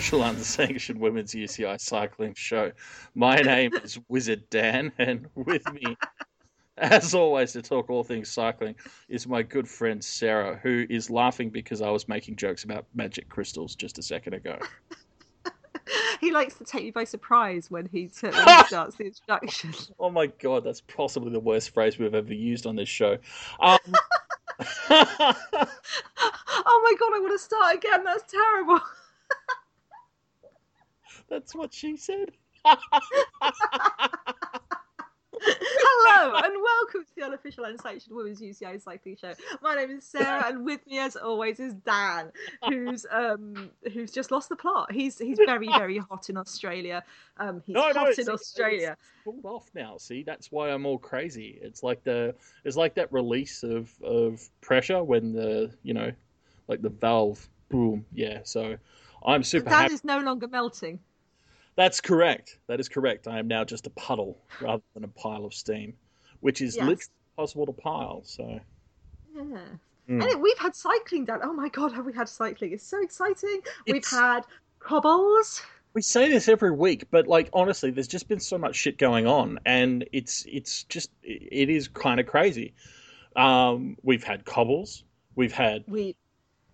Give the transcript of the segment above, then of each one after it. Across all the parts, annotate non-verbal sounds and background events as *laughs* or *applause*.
Hello and welcome to the unofficial, unsanctioned women's UCI cycling show. My name is Wizard Dan, and with me, as always, to talk all things cycling is my good friend Sarah, who is laughing because I was making jokes about magic crystals just a second ago. *laughs* he likes to take you by surprise when he, t- when he *laughs* starts the introduction. Oh my god, that's possibly the worst phrase we've ever used on this show. *laughs* Um, oh my god, I want to start again. That's terrible. That's what she said. *laughs* Hello and welcome to the unofficial unsanctioned women's UCI cycling show. My name is Sarah, and with me, as always, is Dan, who's um who's just lost the plot. He's he's very very hot in Australia. Um, he's No, no, hot in it's- Australia. pulled off now. See, that's why I'm all crazy. It's like the it's like that release of of pressure when the you know, like the valve boom. Yeah, so I'm super Dan happy. is no longer melting. That's correct. That is correct. I am now just a puddle rather than a pile of steam, which is Yes. literally possible to pile. So Yeah. Mm. And we've had cycling, Dan. Oh my god, have we had cycling? It's so exciting. We've had cobbles. we say this every week, but like honestly, there's just been so much shit going on, and it's it's just it is kind of crazy. Um, we've had cobbles. We've had We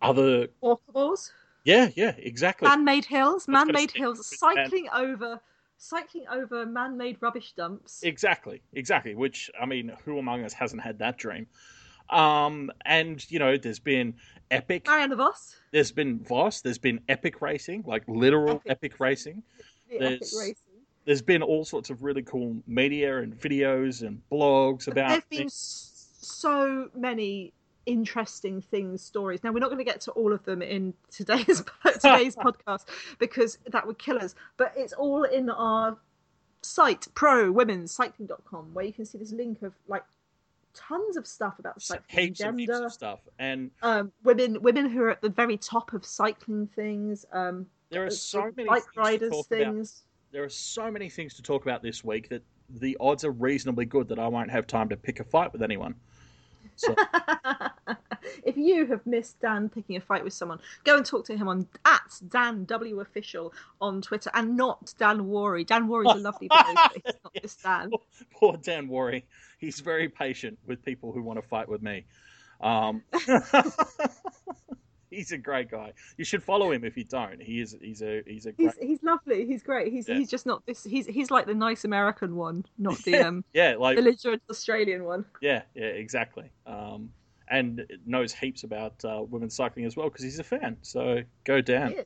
other walkables. Yeah, yeah, exactly. man-made hills, man-made hills, with man- cycling over, cycling over man-made rubbish dumps. Exactly, exactly. Which I mean, who among us hasn't had that dream? Um, and you know, there's been epic. Marianne Vos, There's been Vos. There's been epic racing, like literal Epic. epic racing. the There's- epic racing. There's been all sorts of really cool media and videos and blogs about. There've been so many interesting things, stories. Now we're not going to get to all of them in today's *laughs* today's *laughs* podcast because that would kill us. But it's all in our site, prowomenscycling.com, where you can see this link of like tons of stuff about cycling, heaps and heaps gender, of stuff, and um, women women who are at the very top of cycling things. Um, there are so many bike things riders talk about. things. There are so many things to talk about this week that the odds are reasonably good that I won't have time to pick a fight with anyone. So *laughs* if you have missed Dan picking a fight with someone, go and talk to him on at Dan W official on Twitter and not Dan Wuori. Dan Wuori's a lovely he's not *laughs* this Dan. poor Dan Wuori. He's very patient with people who want to fight with me. Um, *laughs* he's a great guy. You should follow him if you don't. He is. He's a. He's a great. He's he's lovely. He's great. He's Yeah. he's just not this. He's he's like the nice American one, not the *laughs* um Yeah, like belligerent Australian one. yeah, yeah, exactly. Um, and knows heaps about uh, women's cycling as well because he's a fan. So go He down. is.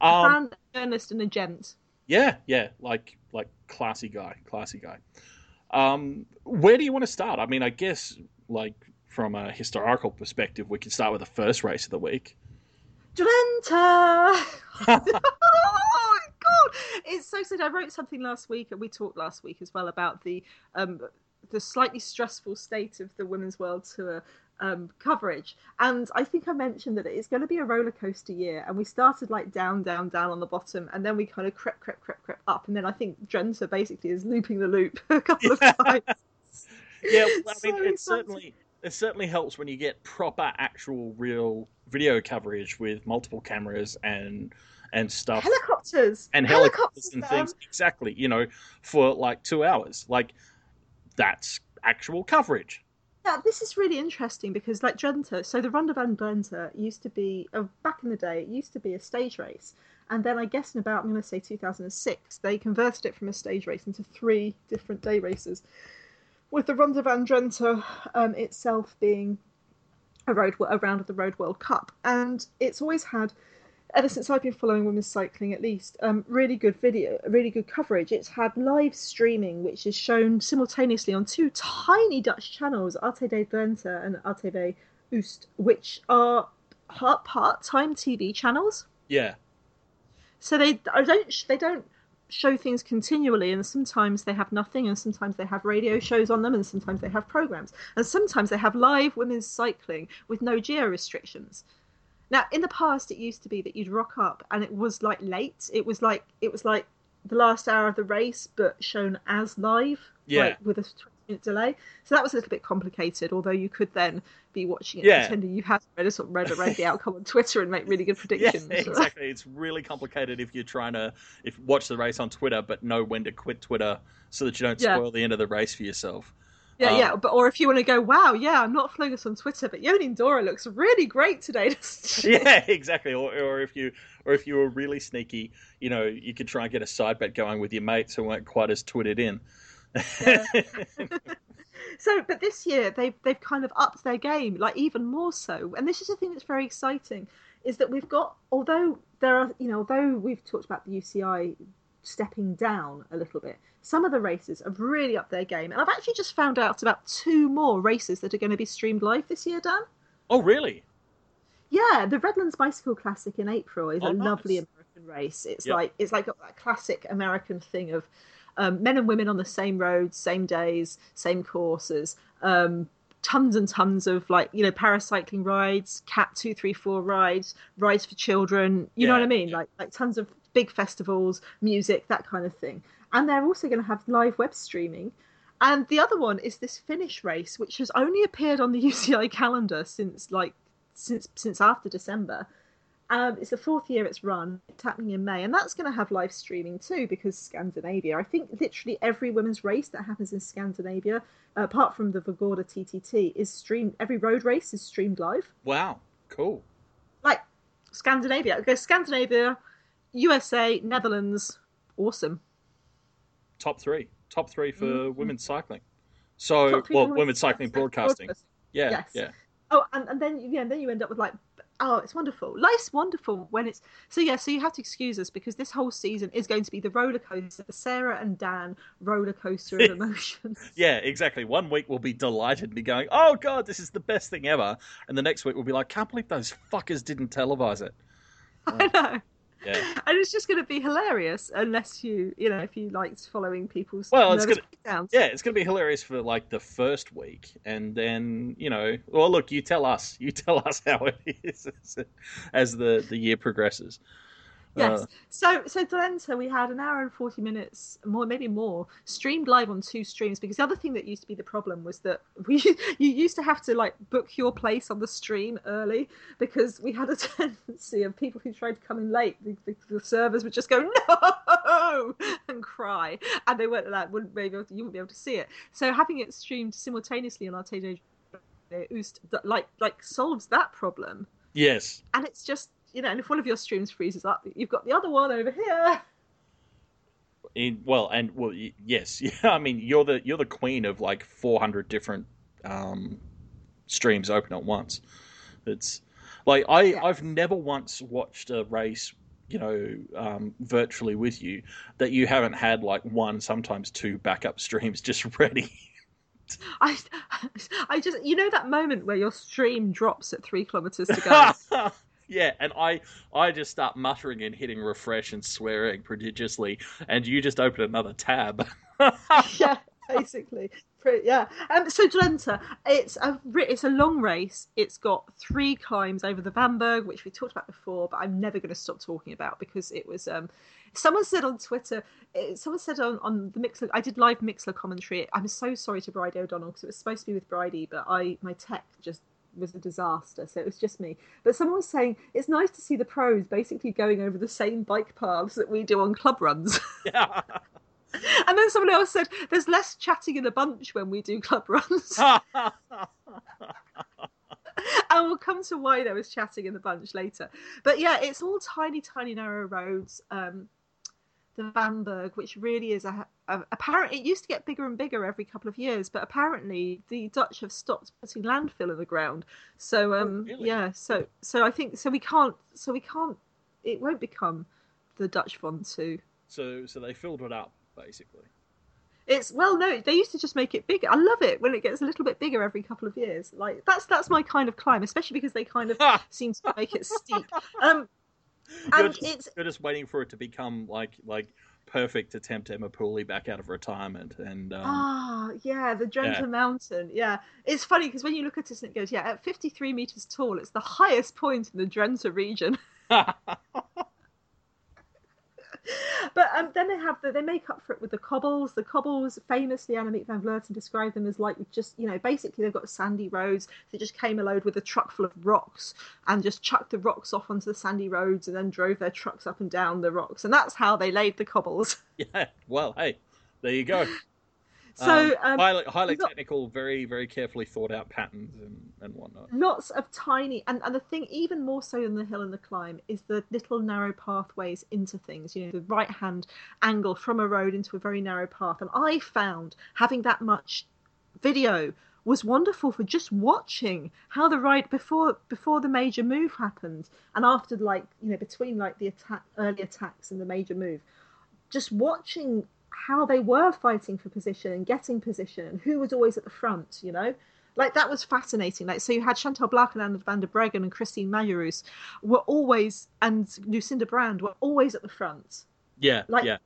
Um, a fan, journalist, and a gent. Yeah, yeah, like like classy guy, classy guy. Um, where do you want to start? I mean, I guess like from a historical perspective, we can start with the first race of the week. Drenthe. *laughs* oh my god, it's so sad. I wrote something last week, and we talked last week as well about the um, the slightly stressful state of the women's world tour um, coverage. And I think I mentioned that it's going to be a roller coaster year, and we started like down, down, down on the bottom, and then we kind of crept, crept, crept, crept up, and then I think Drenthe basically is looping the loop *laughs* a couple of times. Yeah, well, I mean, So it exciting. certainly it certainly helps when you get proper, actual, real video coverage with multiple cameras and and stuff. Helicopters and helicopters Helicopters, and things. Exactly, you know, for like two hours. Like that's actual coverage. Yeah, this is really interesting because, like Drenthe, so the Ronde van Drenthe used to be, uh, back in the day, it used to be a stage race. And then I guess in about, I'm going to say 2006, they converted it from a stage race into three different day races. With the Ronde van Drenthe um, itself being a road a round of the Road World Cup. And it's always had, ever since I've been following women's cycling at least, um, really good video, really good coverage. It's had live streaming, which is shown simultaneously on two tiny Dutch channels, RTV Drenthe and RTV Oost, which are part part-time TV channels. Yeah, So they I don't they don't show things continually, and sometimes they have nothing, and sometimes they have radio shows on them, and sometimes they have programs, and sometimes they have live women's cycling with no geo restrictions. Now, in the past, it used to be that you'd rock up, and it was like late. It was like it was like the last hour of the race, but shown as live, Yeah. like with a minute delay. So that was a little bit complicated. Although you could then be watching it Yeah. pretending you had read, sort of read, read the outcome on Twitter and make really good *laughs* predictions. Yeah, *laughs* exactly. It's really complicated if you're trying to if watch the race on Twitter, but know when to quit Twitter so that you don't Yeah. spoil the end of the race for yourself. Yeah, Um, yeah, but or if you want to go, wow, yeah, I'm not following us on Twitter, but Yonin Dora looks really great today. *laughs* yeah, exactly. Or, or if you or if you were really sneaky, you know, you could try and get a side bet going with your mates who weren't quite as twittered in. *laughs* *laughs* So, but this year they've they've kind of upped their game, like even more so. And this is the thing that's very exciting, is that we've got although there are you know although we've talked about the UCI stepping down a little bit, some of the races have really upped their game. And I've actually just found out about two more races that are going to be streamed live this year, Dan. oh, really? Yeah, the Redlands Bicycle Classic in April is Oh, a nice. lovely American race. It's Yep. like it's like that classic American thing of um, men and women on the same roads, same days, same courses. Um, tons and tons of like you know paracycling rides, Cat two three four rides, rides for children. You know what I mean? yeah. Like like tons of big festivals, music, that kind of thing. And they're also going to have live web streaming. And the other one is this Finnish race, which has only appeared on the *laughs* UCI calendar since like since since after December. Um, it's the fourth year it's run. It's happening in May, and that's going to have live streaming too because Scandinavia. I think literally every women's race that happens in Scandinavia, apart from the Vårgårda TTT, is streamed. Every road race is streamed live. Wow, cool. Like Scandinavia, it goes Scandinavia, USA, Netherlands. Awesome. Top three, top three for Mhm. women's cycling. So, well, for women's cycling broadcasting. Yeah, Yes. yeah. Oh, and, and then yeah, and then you end up with like, oh, it's wonderful. Life's wonderful when it's so yeah. So you have to excuse us because this whole season is going to be the roller coaster, the Sarah and Dan roller coaster of *laughs* emotions. Yeah, exactly. One week we'll be delighted and be going, "Oh God, this is the best thing ever," and the next week we'll be like, "Can't believe those fuckers didn't televise it." *laughs* I know. Yeah. *laughs* And it's just going to be hilarious unless you, you know, if you liked following people's Well, it's gonna- breakdowns. Yeah, it's going to be hilarious for like the first week, and then you know, well, look, you tell us, you tell us *laughs* how it is as, as the the year progresses. Yes. Uh, so so Drenthe, we had an hour and forty minutes, more maybe more, streamed live on two streams. Because the other thing that used to be the problem was that *laughs* we you used to have to like book your place on the stream early because we had a *laughs* tendency of people who tried to come in late. The, the, the servers would just go *laughs* no and cry, and they weren't allowed. Wouldn't be able to, you wouldn't be able to see it. So having it streamed simultaneously on our TJ like like solves that problem yes, and it's just you know, and if one of your streams freezes up, you've got the other one over here. in well, and well, yes, yeah. *laughs* I mean, you're the you're the queen of like 400 different um, streams open at once. It's like I Yeah. I've never once watched a race. You know, um, virtually with you, that you haven't had like one, sometimes two backup *laughs* streams just ready. I, *laughs* I just, you know, that moment where your stream drops at three kilometers to go. Yeah, and I I just start muttering and hitting refresh and swearing prodigiously, and you just open another tab. *laughs* *laughs* yeah, basically. Pretty, yeah. Um, so Drenthe, it's a it's a long race. It's got three climbs over the VAMberg, which we talked about before, but I'm never going to stop talking about because it was. Um, someone said on Twitter, someone said on, on the Mixlr, I did live Mixlr commentary. I'm so sorry to Bridie O'Donnell because it was supposed to be with Bridie, but I my tech just was a disaster, so it was just me. But someone was saying it's nice to see the pros basically going over the same bike paths that we do on club runs. yeah. *laughs* And then someone else said, "There's less chatting in a bunch when we do club runs." *laughs* and we'll come to why there was chatting in the bunch later. But yeah, it's all tiny, tiny, narrow roads. Um, the VAMberg, which really is a, a apparent, it used to get bigger and bigger every couple of years, but apparently the Dutch have stopped putting landfill in the ground. So um, really? yeah, so so I think so we can't, so we can't, it won't become the Dutch Ventoux. so so they filled it up basically. It's well, no, they used to just make it bigger. I love it when it gets a little bit bigger every couple of years. Like that's that's my kind of climb, especially because they kind of *laughs* seem to make it steep. Um, You're and just, it's you're just waiting for it to become like like perfect to tempt Emma Pooley back out of retirement and um, ah, yeah, the Drenthe Yeah. Mountain. Yeah, it's funny because when you look at it and it goes, yeah, at 53 meters tall, it's the highest point in the Drenthe region. *laughs* but um, then they have the, they make up for it with the cobbles. The cobbles, famously, Annemiek van Vleuten described them as like just you know basically they've got sandy roads. They just came a load with a truck full of rocks and just chucked the rocks off onto the sandy roads and then drove their trucks up and down the rocks, and that's how they laid the cobbles. *laughs* Yeah. Well, hey, there you go. So um, um, highly, highly got- technical, very, very carefully thought out patterns and, and whatnot. lots of tiny and, and the thing even more so than the hill and the climb is the little narrow pathways into things you know the right hand angle from a road into a very narrow path and i found having that much video was wonderful for just watching how the ride before before the major move happened and after like you know between like the attack early attacks and the major move just watching how they were fighting for position and getting position and who was always at the front you know like that was fascinating. Like so, you had Chantal Blaak and Anna van der Breggen and Christine Majerus were always, and Lucinda Brand were always at the front. Yeah, Like- yeah,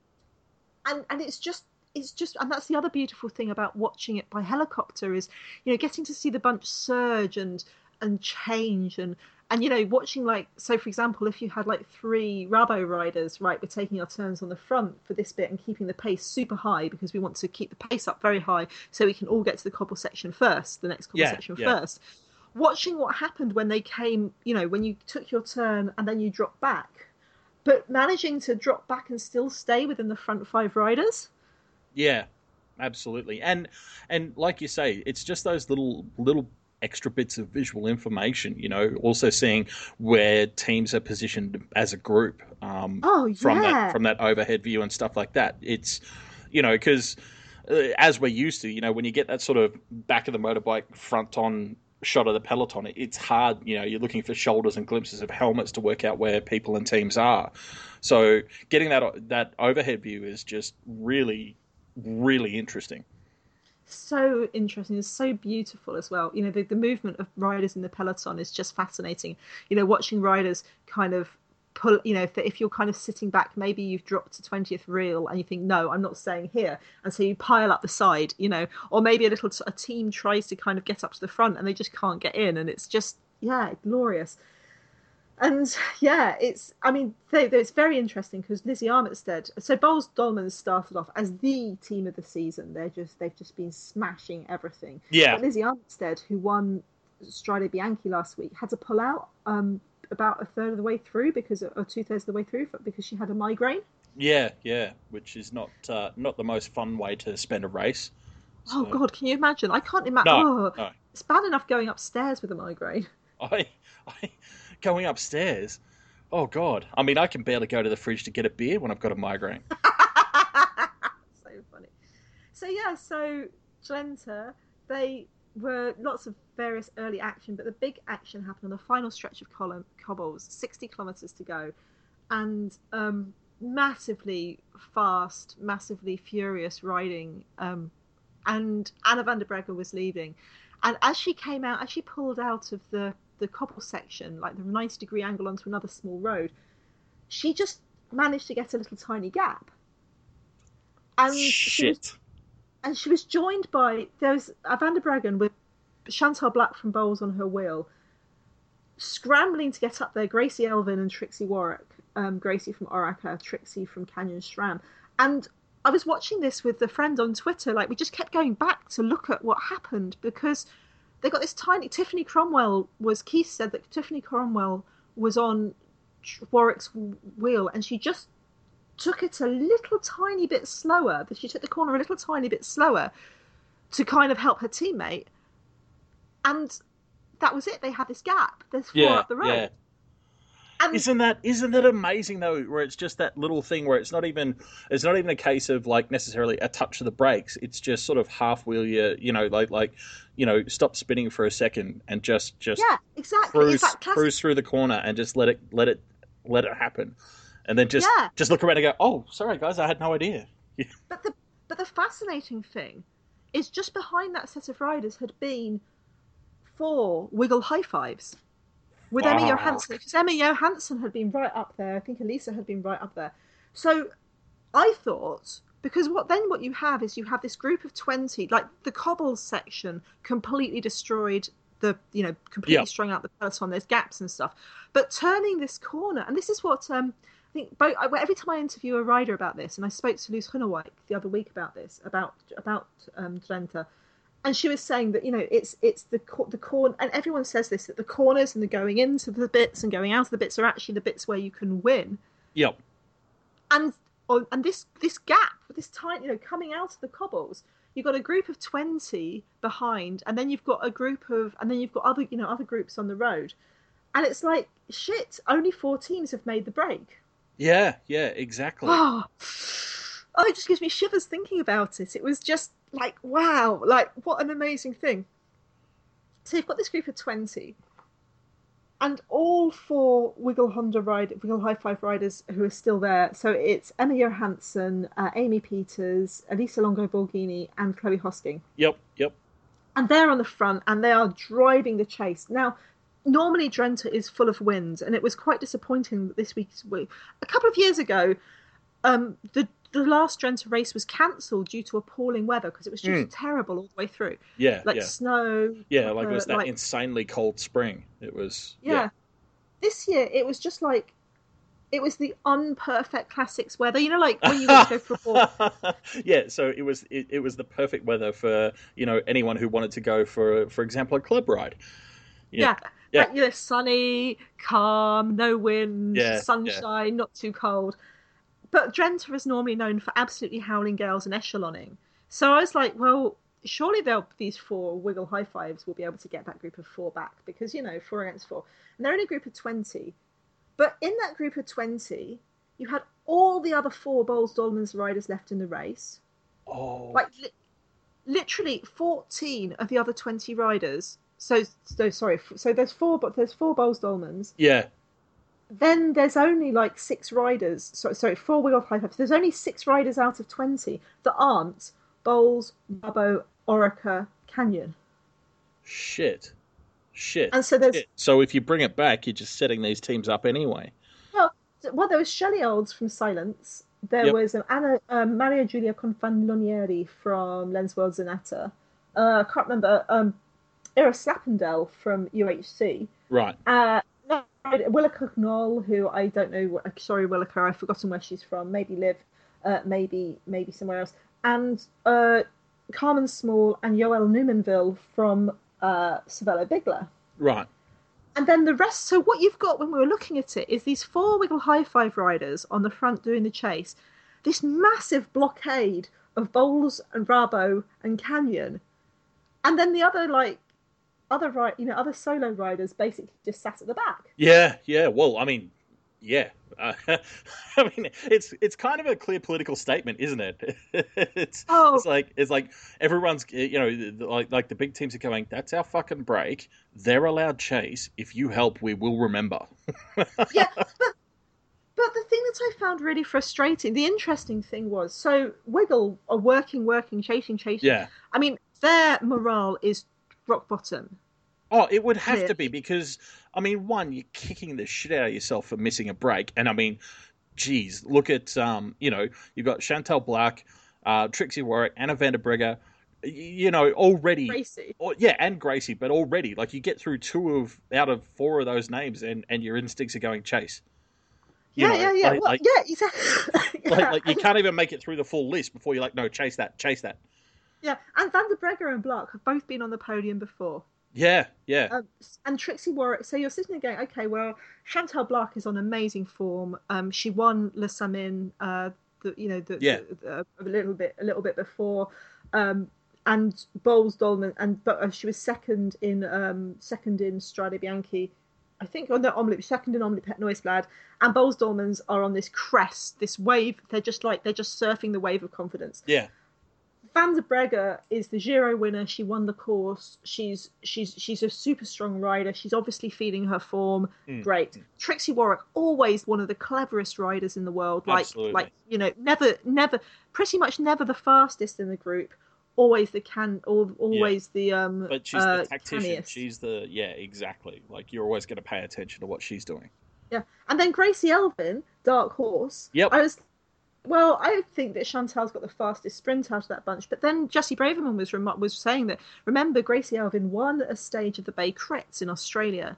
And and it's just it's just and that's the other beautiful thing about watching it by helicopter is you know getting to see the bunch surge and and change and and you know watching like so for example if you had like three rabo riders right we're taking our turns on the front for this bit and keeping the pace super high because we want to keep the pace up very high so we can all get to the cobble section first the next cobble Yeah, section yeah. first watching what happened when they came you know when you took your turn and then you dropped back but managing to drop back and still stay within the front five riders yeah, absolutely. And and like you say, it's just those little little extra bits of visual information. You know, also seeing where teams are positioned as a group. Um, oh from that from that overhead view and stuff like that. It's you know because uh, as we're used to, you know, when you get that sort of back of the motorbike front on shot of the peloton, it's hard. You know, you're looking for shoulders and glimpses of helmets to work out where people and teams are. So getting that that overhead view is just really really interesting. So interesting it's so beautiful as well. You know the, the movement of riders in the peloton is just fascinating. You know watching riders kind of pull you know if, if you're kind of sitting back maybe you've dropped to 20th reel and you think no i'm not staying here. And so you pile up the side you know or maybe a little a team tries to kind of get up to the front and they just can't get in and it's just yeah glorious and *laughs* yeah, it's. I mean, they, it's very interesting because Lizzie Armitstead. So Boels Dolmans started off as the team of the season. They're just they've just been smashing everything. Yeah, But Lizzie Armitstead, who won Strade Bianche last week, had to pull out um, about a third of the way through because, or two thirds of the way through, because she had a migraine. yeah, yeah. Which is not uh, not the most fun way to spend a race. Oh God, can you imagine? I can't imagine. No, oh, no. It's bad enough going upstairs with a migraine. *laughs* I, I going upstairs. Oh God! I mean, I can barely go to the fridge to get a beer when I've got a migraine. *laughs* so funny. So yeah, so Drenthe, they were lots of various early action, but the big action happened on the final stretch of column, cobbles, sixty kilometers to go, and um, massively fast, massively furious riding. Um, and Anna van der Breggen was leading, and as she came out, as she pulled out of the the cobble section, like the ninety degree angle onto another small road, she just managed to get a little tiny gap. And she was, and she was joined by there was Van der Breggen with Chantal Blaak from Boels on her wheel, scrambling to get up there. Gracie Elvin and Trixi Worrack, um, Gracie from Orica, Trixi from Canyon SRAM, and I was watching this with a friend on Twitter. Like we just kept going back to look at what happened because they got this tiny. Tiffany Cromwell was Keith said that Tiffany Cromwell was on Worrack's wheel and she just took it a little tiny bit slower. That she took the corner a little tiny bit slower to kind of help her teammate, and that was it. They had this gap. There's four Yeah, up the road. yeah. And Isn't that isn't that amazing though? Where it's just that little thing where it's not even it's not even a case of like necessarily a touch of the brakes. It's just sort of half wheel you you know like like you know stop spinning for a second and just just yeah, exactly. cruise It's that classic cruise through the corner and just let it let it let it happen, and then just Yeah. just look around and go, oh sorry guys, I had no idea. *laughs* But the but the fascinating thing is just behind that set of riders had been four wiggle high fives with Emma Johansson because Emma Johansson had been right up there. I think Elisa had been right up there. So I thought because what then what you have is you have this group of twenty, like the cobbles section completely destroyed the you know completely Yeah. strung out the peloton. There's gaps and stuff, but turning this corner and this is what um. I think both, every time I interview a rider about this, and I spoke to Loes Gunnewijk the other week about this, about about um, and she was saying that you know it's it's the the corn, and everyone says this that the corners and the going into the bits and going out of the bits are actually the bits where you can win. Yep. And oh, and this this gap, this tiny, you know, coming out of the cobbles, you've got a group of 20 behind and then you've got a group of and then you've got other you know other groups on the road and it's like shit only four teams have made the break yeah yeah exactly oh, *sighs* oh it just gives me shivers thinking about it it was just like wow like what an amazing thing so you've got this group of 20 and all four Wiggle Honda ride, Wiggle High Five riders who are still there. So it's Emma Johansson, uh, Amy Pieters, Elisa Longo Borghini, and Chloe Hosking. Yep, yep. And they're on the front and they are driving the chase. Now, normally Drenthe is full of wind, and it was quite disappointing this week's week. A couple of years ago, um, the the last Drenthe race was cancelled due to appalling weather because it was just mm. terrible all the way through. Yeah, like yeah. snow. Yeah, like it was that like, insanely cold spring. It was. Yeah. yeah. This year it was just like it was the unperfect classics weather. You know, like when you go for a walk. *laughs* yeah, so it was it, it, was the perfect weather for you know anyone who wanted to go for for example a club ride. Yeah. yeah. Yeah. Like, you know, sunny, calm, no wind, yeah, sunshine, yeah. not too cold but Drenthe is normally known for absolutely howling gales and echeloning. So I was like, well, surely they'll these four wiggle high fives will be able to get that group of four back because you know four against four, and they're in a group of twenty. But in that group of twenty, you had all the other four Boels Dolmans riders left in the race. Oh, like li- literally fourteen of the other twenty riders. So, so sorry. So there's four, but there's four Boels Dolmans. Yeah then there's only like six riders. Sorry, sorry, four wheel high fives. There's only six riders out of twenty that aren't Boels, Rabo, Orica, Canyon. Shit, shit. And so there's shit. so if you bring it back, you're just setting these teams up anyway. Well, well, there was Shelley Olds from Cylance. There yep. was um, Anna um, Maria Giulia Confalonieri from Lensworld Zannata. Uh, I can't remember. Um, Ira Slappendel from UHC. Right. Uh, Willeke Knol, who I don't know. Sorry, Willica, I've forgotten where she's from. Maybe Liv, uh, maybe maybe somewhere else. And uh, Carmen Small and Joëlle Numainville from uh, Cervelo Bigla. Right. And then the rest. So what you've got when we were looking at it is these four Wiggle High Five riders on the front doing the chase. This massive blockade of Boels and Rabo and Canyon, and then the other like other right, you know, other solo riders basically just sat at the back. Yeah, yeah. Well, I mean, yeah. Uh, *laughs* I mean, it's it's kind of a clear political statement, isn't it? *laughs* it's oh. it's like it's like everyone's you know like like the big teams are going. That's our fucking break. They're allowed chase. If you help, we will remember. *laughs* yeah, but but the thing that I found really frustrating, the interesting thing was, so Wiggle are working, working, chasing, chasing. Yeah. I mean, their morale is rock bottom. Oh, it would have to be because I mean, one, you're kicking the shit out of yourself for missing a break, and I mean, geez, look at um, you know, you've got Chantal Blaak, uh, Trixi Worrack, Anna van der Breggen, you know, already, Gracie. Or, yeah, and Gracie, but already, like you get through two of out of four of those names, and and your instincts are going chase. You yeah, know, yeah, yeah, like, well, like, yeah, exactly. yeah. *laughs* Like, like you can't even make it through the full list before you're like, no, chase that, chase that. Yeah, and Van der Breggen and Blaak have both been on the podium before. Yeah, yeah. Um, and Trixi Worrack. So you're sitting there going, okay, well, Chantal Blaak is on amazing form. Um, she won Le Samyn, uh, the, you know, the, yeah. The, a little bit, a little bit before. Um, and Boels Dolman, and but uh, she was second in um, second in Strade Bianche. I think on the Omloop, second in Omloop Het Nieuwsblad, and Boels Dolmans are on this crest, this wave. They're just like they're just surfing the wave of confidence. Yeah. Van der Breggen is the Giro winner. She won the course. She's she's she's a super strong rider. She's obviously feeling her form. Mm. Great. Trixi Worrack, always one of the cleverest riders in the world. Like Absolutely. like you know, never never pretty much never the fastest in the group. Always the can, always yeah. the um. But she's uh, the tactician. Canniest. She's the yeah, exactly. Like you're always going to pay attention to what she's doing. Yeah, and then Gracie Elvin, Dark Horse. Yep. I was well, I think that Chantal's got the fastest sprint out of that bunch. But then Jessie Braverman was rem- was saying that remember Gracie Elvin won a stage of the Bay Crits in Australia,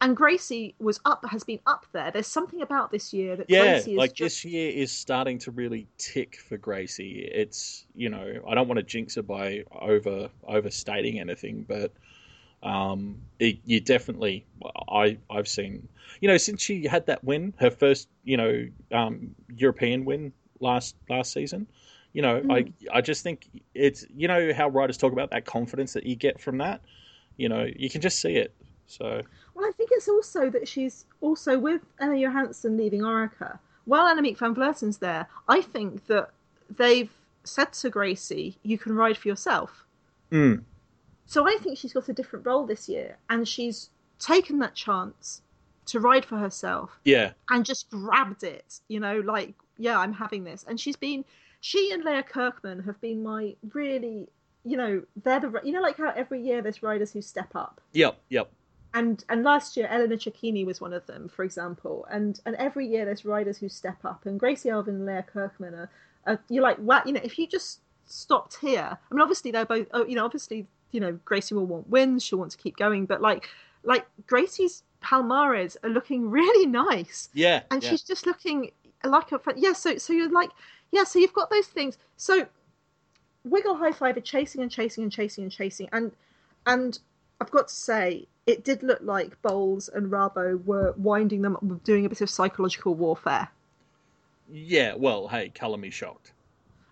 and Gracie was up has been up there. There's something about this year that yeah, Gracie is like just this year is starting to really tick for Gracie. It's you know I don't want to jinx her by over overstating anything, but um, it, you definitely I I've seen you know since she had that win, her first you know um, European win last last season. You know, Mm. I I just think it's you know how writers talk about that confidence that you get from that. You know, you can just see it. So Well, I think it's also that she's also with Emma Johansson leaving Orica. While Annemiek van Vleuten's there, I think that they've said to Gracie, "You can ride for yourself." mm, So I think she's got a different role this year, and she's taken that chance to ride for herself yeah, and just grabbed it. You know, like yeah, I'm having this, and she's been. She and Leah Kirchmann have been my really, you know, they're the you know like how every year there's riders who step up yep, yep, and and last year Eleanor Cecchini was one of them, for example. And and every year there's riders who step up, and Gracie Elvin and Leah Kirchmann are, are you're like, wow, you know, if you just stopped here, I mean, obviously they're both, oh, you know, obviously, you know, Gracie will want wins, she'll want to keep going, but like, like Gracie's Palmares are looking *laughs* really nice, yeah, and yeah. she's just looking like a friend. yeah. So so you're like yeah. So you've got those things. So Wiggle High Five are chasing and chasing and chasing and chasing, and and I've got to say it did look like Boels and Rabo were winding them up, doing a bit of psychological warfare. yeah. Well, hey, colour me shocked.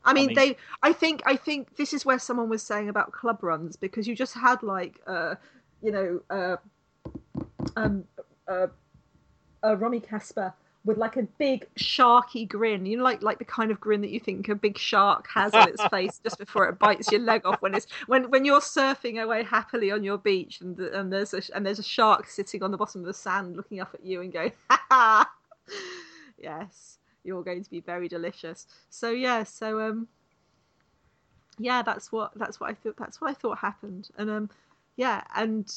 I mean, mean- they. I think. I think this is where someone was saying about club runs because you just had like, uh, you know, uh, um, uh, uh, Romy Kasper with like a big sharky grin. You know, like like the kind of grin that you think a big shark has on its *laughs* face just before it bites your leg off when it's when when you're surfing away happily on your beach and the, and there's a and there's a shark sitting on the bottom of the sand looking up at you and going, *laughs* ha ha. Yes, you're going to be very delicious. So yeah, so um, yeah, that's what that's what I thought. That's what I thought happened, and um, yeah, and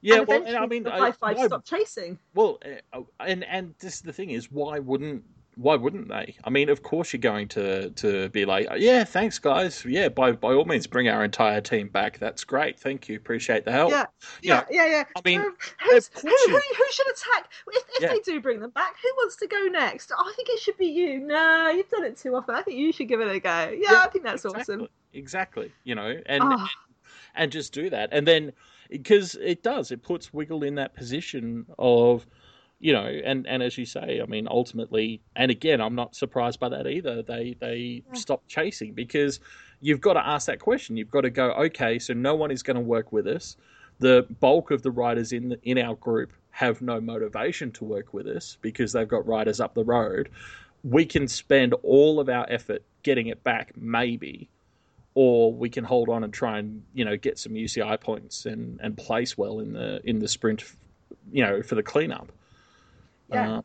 Yeah, and well, and I mean, the I- high five why- stopped chasing. Well, uh, and and this the thing is, why wouldn't why wouldn't they? I mean, of course you're going to to be like, yeah, thanks guys, yeah, by by all means, bring our entire team back. That's great, thank you, appreciate the help. Yeah, You yeah, know, yeah, yeah. I mean, Um, who's, who, who, you- who should attack? If, if Yeah. they do bring them back, who wants to go next? Oh, I think it should be you. No, you've done it too often. I think you should give it a go. Yeah, I think that's exactly, awesome. Exactly, you know, and Oh, and just do that, and then because it does, it puts Wiggle in that position of. You know, and, and as you say, I mean, ultimately, and again, I'm not surprised by that either. They they Yeah. stop chasing because you've got to ask that question. You've got to go, okay, so no one is going to work with us. The bulk of the riders in the, in our group have no motivation to work with us because they've got riders up the road. We can spend all of our effort getting it back, maybe, or we can hold on and try and you know get some UCI points and, and place well in the in the sprint, you know, for the cleanup. Yeah. Uh,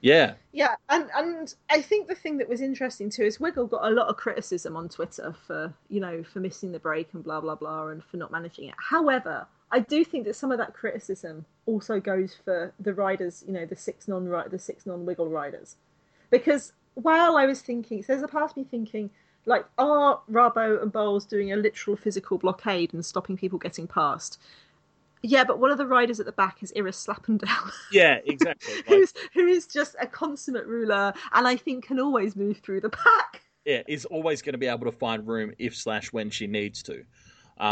yeah. yeah, and and I think the thing that was interesting too is Wiggle got a lot of criticism on Twitter for you know for missing the break and blah blah blah and for not managing it. However, I do think that some of that criticism also goes for the riders, you know, the six non the six non Wiggle riders, because while I was thinking, so there's a part of me thinking. Like, are Rabo and Boels doing a literal physical blockade and stopping people getting past? Yeah, but one of the riders at the back is Iris Slappendel. *laughs* Yeah, exactly. Like, who's who is just a consummate ruler and I think can always move through the pack. yeah, is always going to be able to find room if slash when she needs to.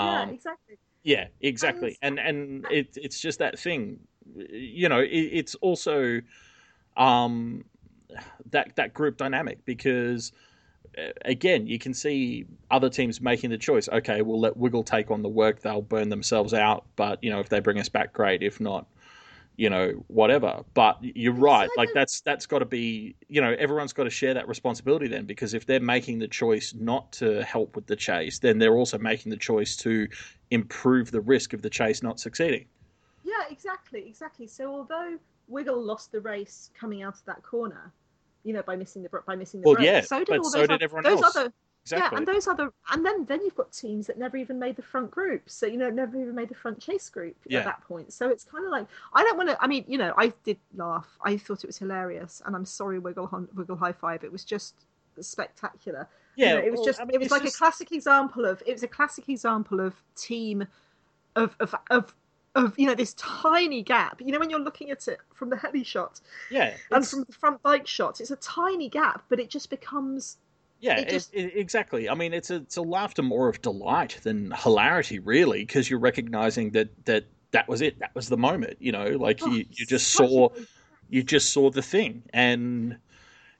yeah, Um, exactly. Yeah, exactly, and and *laughs* it, it's just that thing, you know. It, it's also um, that that group dynamic because again, you can see other teams making the choice. Okay, we'll let Wiggle take on the work; they'll burn themselves out. But you know, if they bring us back, great. If not, you know, whatever. But you're right; like that's that's got to be, you know, everyone's got to share that responsibility then, because if they're making the choice not to help with the chase, then they're also making the choice to improve the risk of the chase not succeeding. Yeah, exactly, exactly. So although Wiggle lost the race coming out of that corner, you know, by missing the by missing the Well, break, yeah, so did all so those, did oth- everyone those else. other Exactly. yeah, and those other and then then you've got teams that never even made the front group, so you know never even made the front chase group Yeah. at that point. So it's kind of like I don't want to. I mean, you know, I did laugh. I thought it was hilarious, and I'm sorry, Wiggle Wiggle High Five. It was just spectacular. You yeah, know, it was well, just I mean, it was like just- a classic example of it was a classic example of team of of of of you know this tiny gap. You know when you're looking at it from the heli shot, yeah, and from the front bike shot, it's a tiny gap, but it just becomes Yeah, It it just- it- exactly. I mean, it's a it's a laughter more of delight than hilarity, really, because you're recognizing that that that was it. That was the moment. You know, like oh, you, you just such a saw you just saw the thing, and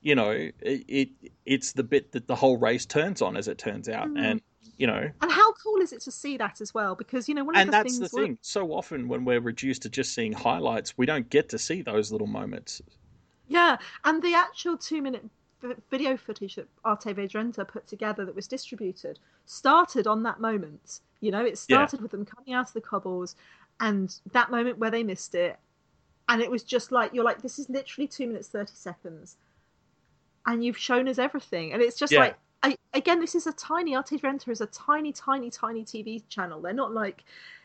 you know, it, it it's the bit that the whole race turns on, as it turns out, Mm. and you know. And how cool is it to see that as well? Because you know one of And the that's things the we're- thing. So often, when we're reduced to just seeing highlights, we don't get to see those little moments. Yeah, and the actual two-minute video footage that RTV Drenthe put together that was distributed started on that moment. You know, it started with them coming out of the cobbles, and that moment where they missed it, and it was just like you're like, this is literally two minutes thirty seconds, and you've shown us everything, and it's just Yeah. like. Again, this is a tiny RTV Drenthe is a tiny, tiny, tiny TV channel. They're not like,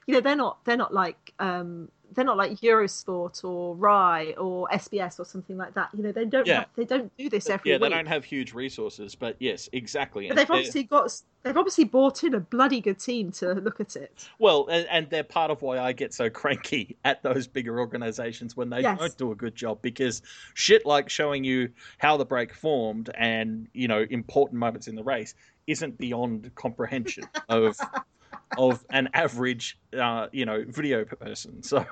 you know, they're not they're not like um, they're not like Eurosport or Rai or SBS or something like that. You know, they don't Yeah. have, they don't do this every yeah, week. they don't have huge resources, but yes, exactly. but And they've they're- obviously got they've obviously brought in a bloody good team to look at it. Well, and, and they're part of why I get so cranky *laughs* at those bigger organizations when they Yes. don't do a good job because shit like showing you how the break formed and, you know, important moments in the race isn't beyond comprehension *laughs* of of an average uh, you know, video person. So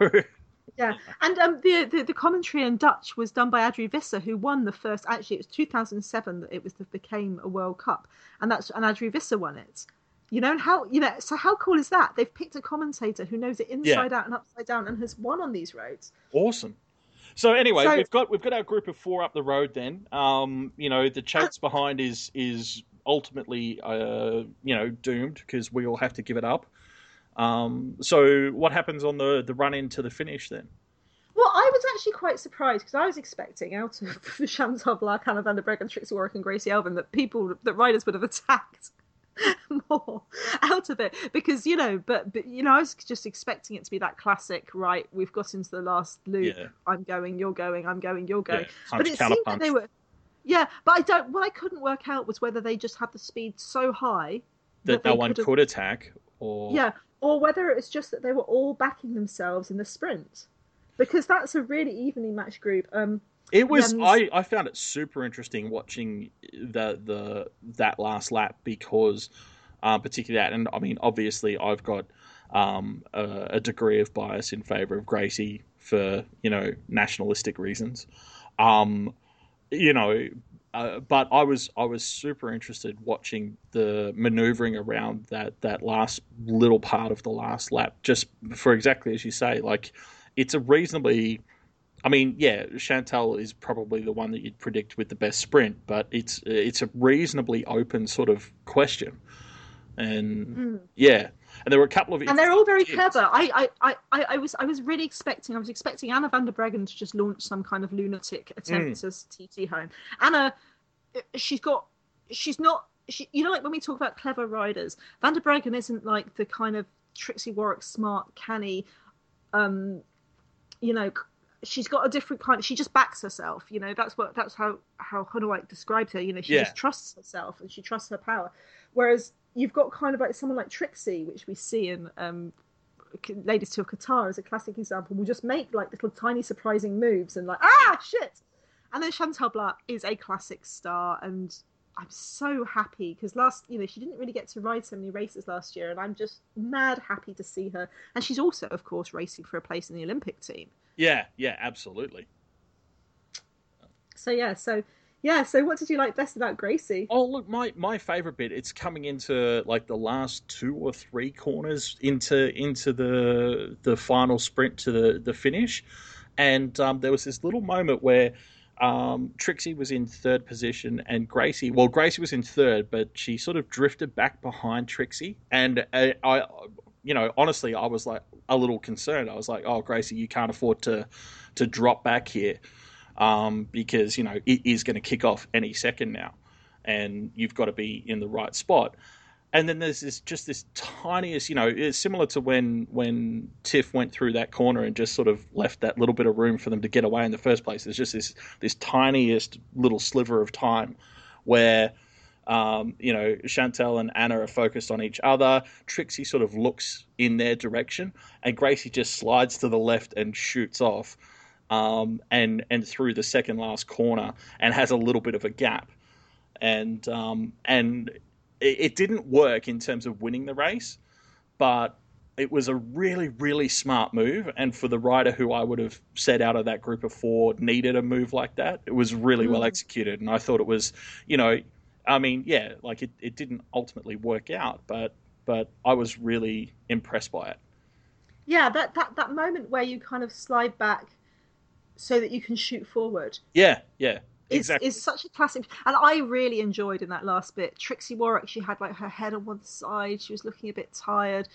Yeah, and um, the, the the commentary in Dutch was done by Adrie Visser, who won the first. Actually, it was 2007 that it was that became a World Cup, and that's and Adrie Visser won it. You know, and how you know, so how cool is that? They've picked a commentator who knows it inside out and upside down, and has won on these roads. awesome. So anyway, So- we've got we've got our group of four up the road. Then, um, you know, the chase behind is is ultimately, uh, you know, doomed because we all have to give it up. Um, so what happens on the the run into the finish then? Well, I was actually quite surprised because I was expecting out of *laughs* the Chantal Blaak, Hannah van der Breggen, Trixi Worrack, and Gracie Elvin that people, that riders would have attacked *laughs* more out of it because you know, but, but you know, I was just expecting it to be that classic. Right, we've got into the last loop. Yeah. I'm going, you're going, I'm going, you're going. Yeah, but it seemed that they were. Yeah, but I don't. What I couldn't work out was whether they just had the speed so high that they no one could've- could attack, or yeah, or whether it was just that they were all backing themselves in the sprint, because that's a really evenly matched group. Um, It was. I, I found it super interesting watching the the that last lap because, uh, particularly that, and I mean, obviously, I've got um, a, a degree of bias in favour of Gracie for you know nationalistic reasons, um, you know. Uh, but I was I was super interested watching the manoeuvring around that that last little part of the last lap, just for exactly as you say, like it's a reasonably I mean, yeah, Chantal is probably the one that you'd predict with the best sprint, but it's it's a reasonably open sort of question, and Mm. yeah, and there were a couple of and they're all very kids. clever. I, I, I, I was I was really expecting I was expecting Anna van der Breggen to just launch some kind of lunatic attempt Mm. TT home. Anna, she's got she's not she, you know like when we talk about clever riders, van der Breggen isn't like the kind of Trixi Worrack smart, canny, um, you know. She's got a different kind. She just backs herself, you know. That's what that's how how Hunawake describes her. You know, she Yeah. just trusts herself and she trusts her power. Whereas you've got kind of like someone like Trixi, which we see in um, Ladies to Qatar as a classic example, will just make like little tiny surprising moves and like ah shit. And then Chantal Blaak is a classic star, and I'm so happy because last you know she didn't really get to ride so many races last year, and I'm just mad happy to see her. And she's also, of course, racing for a place in the Olympic team. Yeah, yeah, absolutely. So yeah, so yeah, so what did you like best about Gracie? Oh, look, my my favorite bit. It's coming into like the last two or three corners into into the the final sprint to the the finish, and um, there was this little moment where. Um, Trixi was in third position, and Gracie. Well, Gracie was in third, but she sort of drifted back behind Trixi. And uh, I, you know, honestly, I was like a little concerned. I was like, "Oh, Gracie, you can't afford to to drop back here." Um, because you know it is going to kick off any second now, and you've got to be in the right spot. And then there's this just this tiniest, you know, it's similar to when when Tiff went through that corner and just sort of left that little bit of room for them to get away in the first place. There's just this this tiniest little sliver of time where Um, you know, Chantal and Anna are focused on each other. Trixi sort of looks in their direction, and Gracie just slides to the left and shoots off, um, and and through the second last corner, and has a little bit of a gap, and um, and it, it didn't work in terms of winning the race, but it was a really, really smart move. And for the rider who I would have said out of that group of four needed a move like that, it was really mm. well executed. And I thought it was, you know, I mean, yeah, like it, it didn't ultimately work out, but but I was really impressed by it. Yeah, that, that, that moment where you kind of slide back so that you can shoot forward. Yeah, yeah. Exactly. Is, such a classic, and I really enjoyed in that last bit. Trixi Worrack, she had like her head on one side, she was looking a bit tired,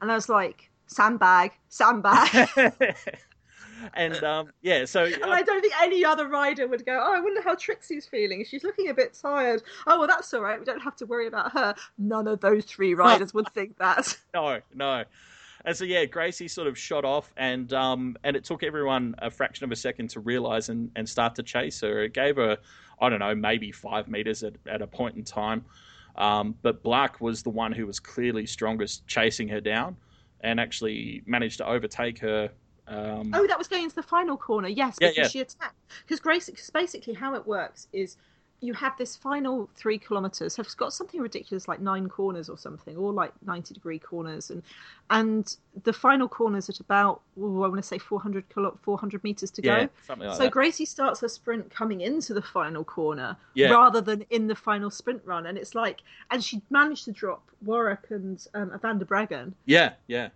and I was like, sandbag, sandbag. *laughs* and um, yeah, so *laughs* and I don't think any other rider would go. Oh, I wonder how Trixi's feeling. She's looking a bit tired. Oh well, that's all right. We don't have to worry about her. None of those three riders would think that. *laughs* No, no. And so yeah, Gracie sort of shot off, and um, and it took everyone a fraction of a second to realize and, and start to chase her. It gave her, I don't know, maybe five meters at, at a point in time. Um, but Blaak was the one who was clearly strongest, chasing her down, and actually managed to overtake her um, oh, that was going into the final corner. Yes, because yeah, yeah. she attacked. Because Grace, basically, how it works is you have this final three kilometers have got something ridiculous like nine corners or something, or like ninety degree corners, and and the final corners at about oh, I want to say 400 400 meters to yeah, go. Like so that. Gracie starts her sprint coming into the final corner yeah. rather than in the final sprint run, and it's like, and she managed to drop Worrack and um, Evander Breggen. Yeah, yeah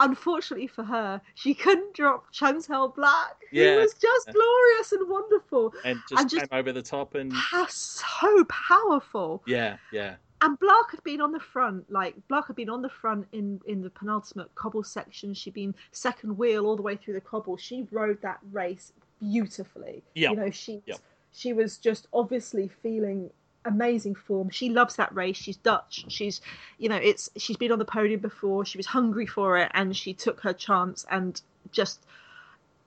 unfortunately for her, she couldn't drop Chantal Blaak, yeah. who was just glorious and wonderful, and just, and just came over the top and so powerful. Yeah, yeah. And Blaak had been on the front, like Blaak had been on the front in in the penultimate cobble section. She'd been second wheel all the way through the cobble. She rode that race beautifully. Yeah, you know she yep. she was just obviously feeling amazing form. She loves that race. She's Dutch. She's, you know, it's she's been on the podium before. She was hungry for it, and she took her chance. And just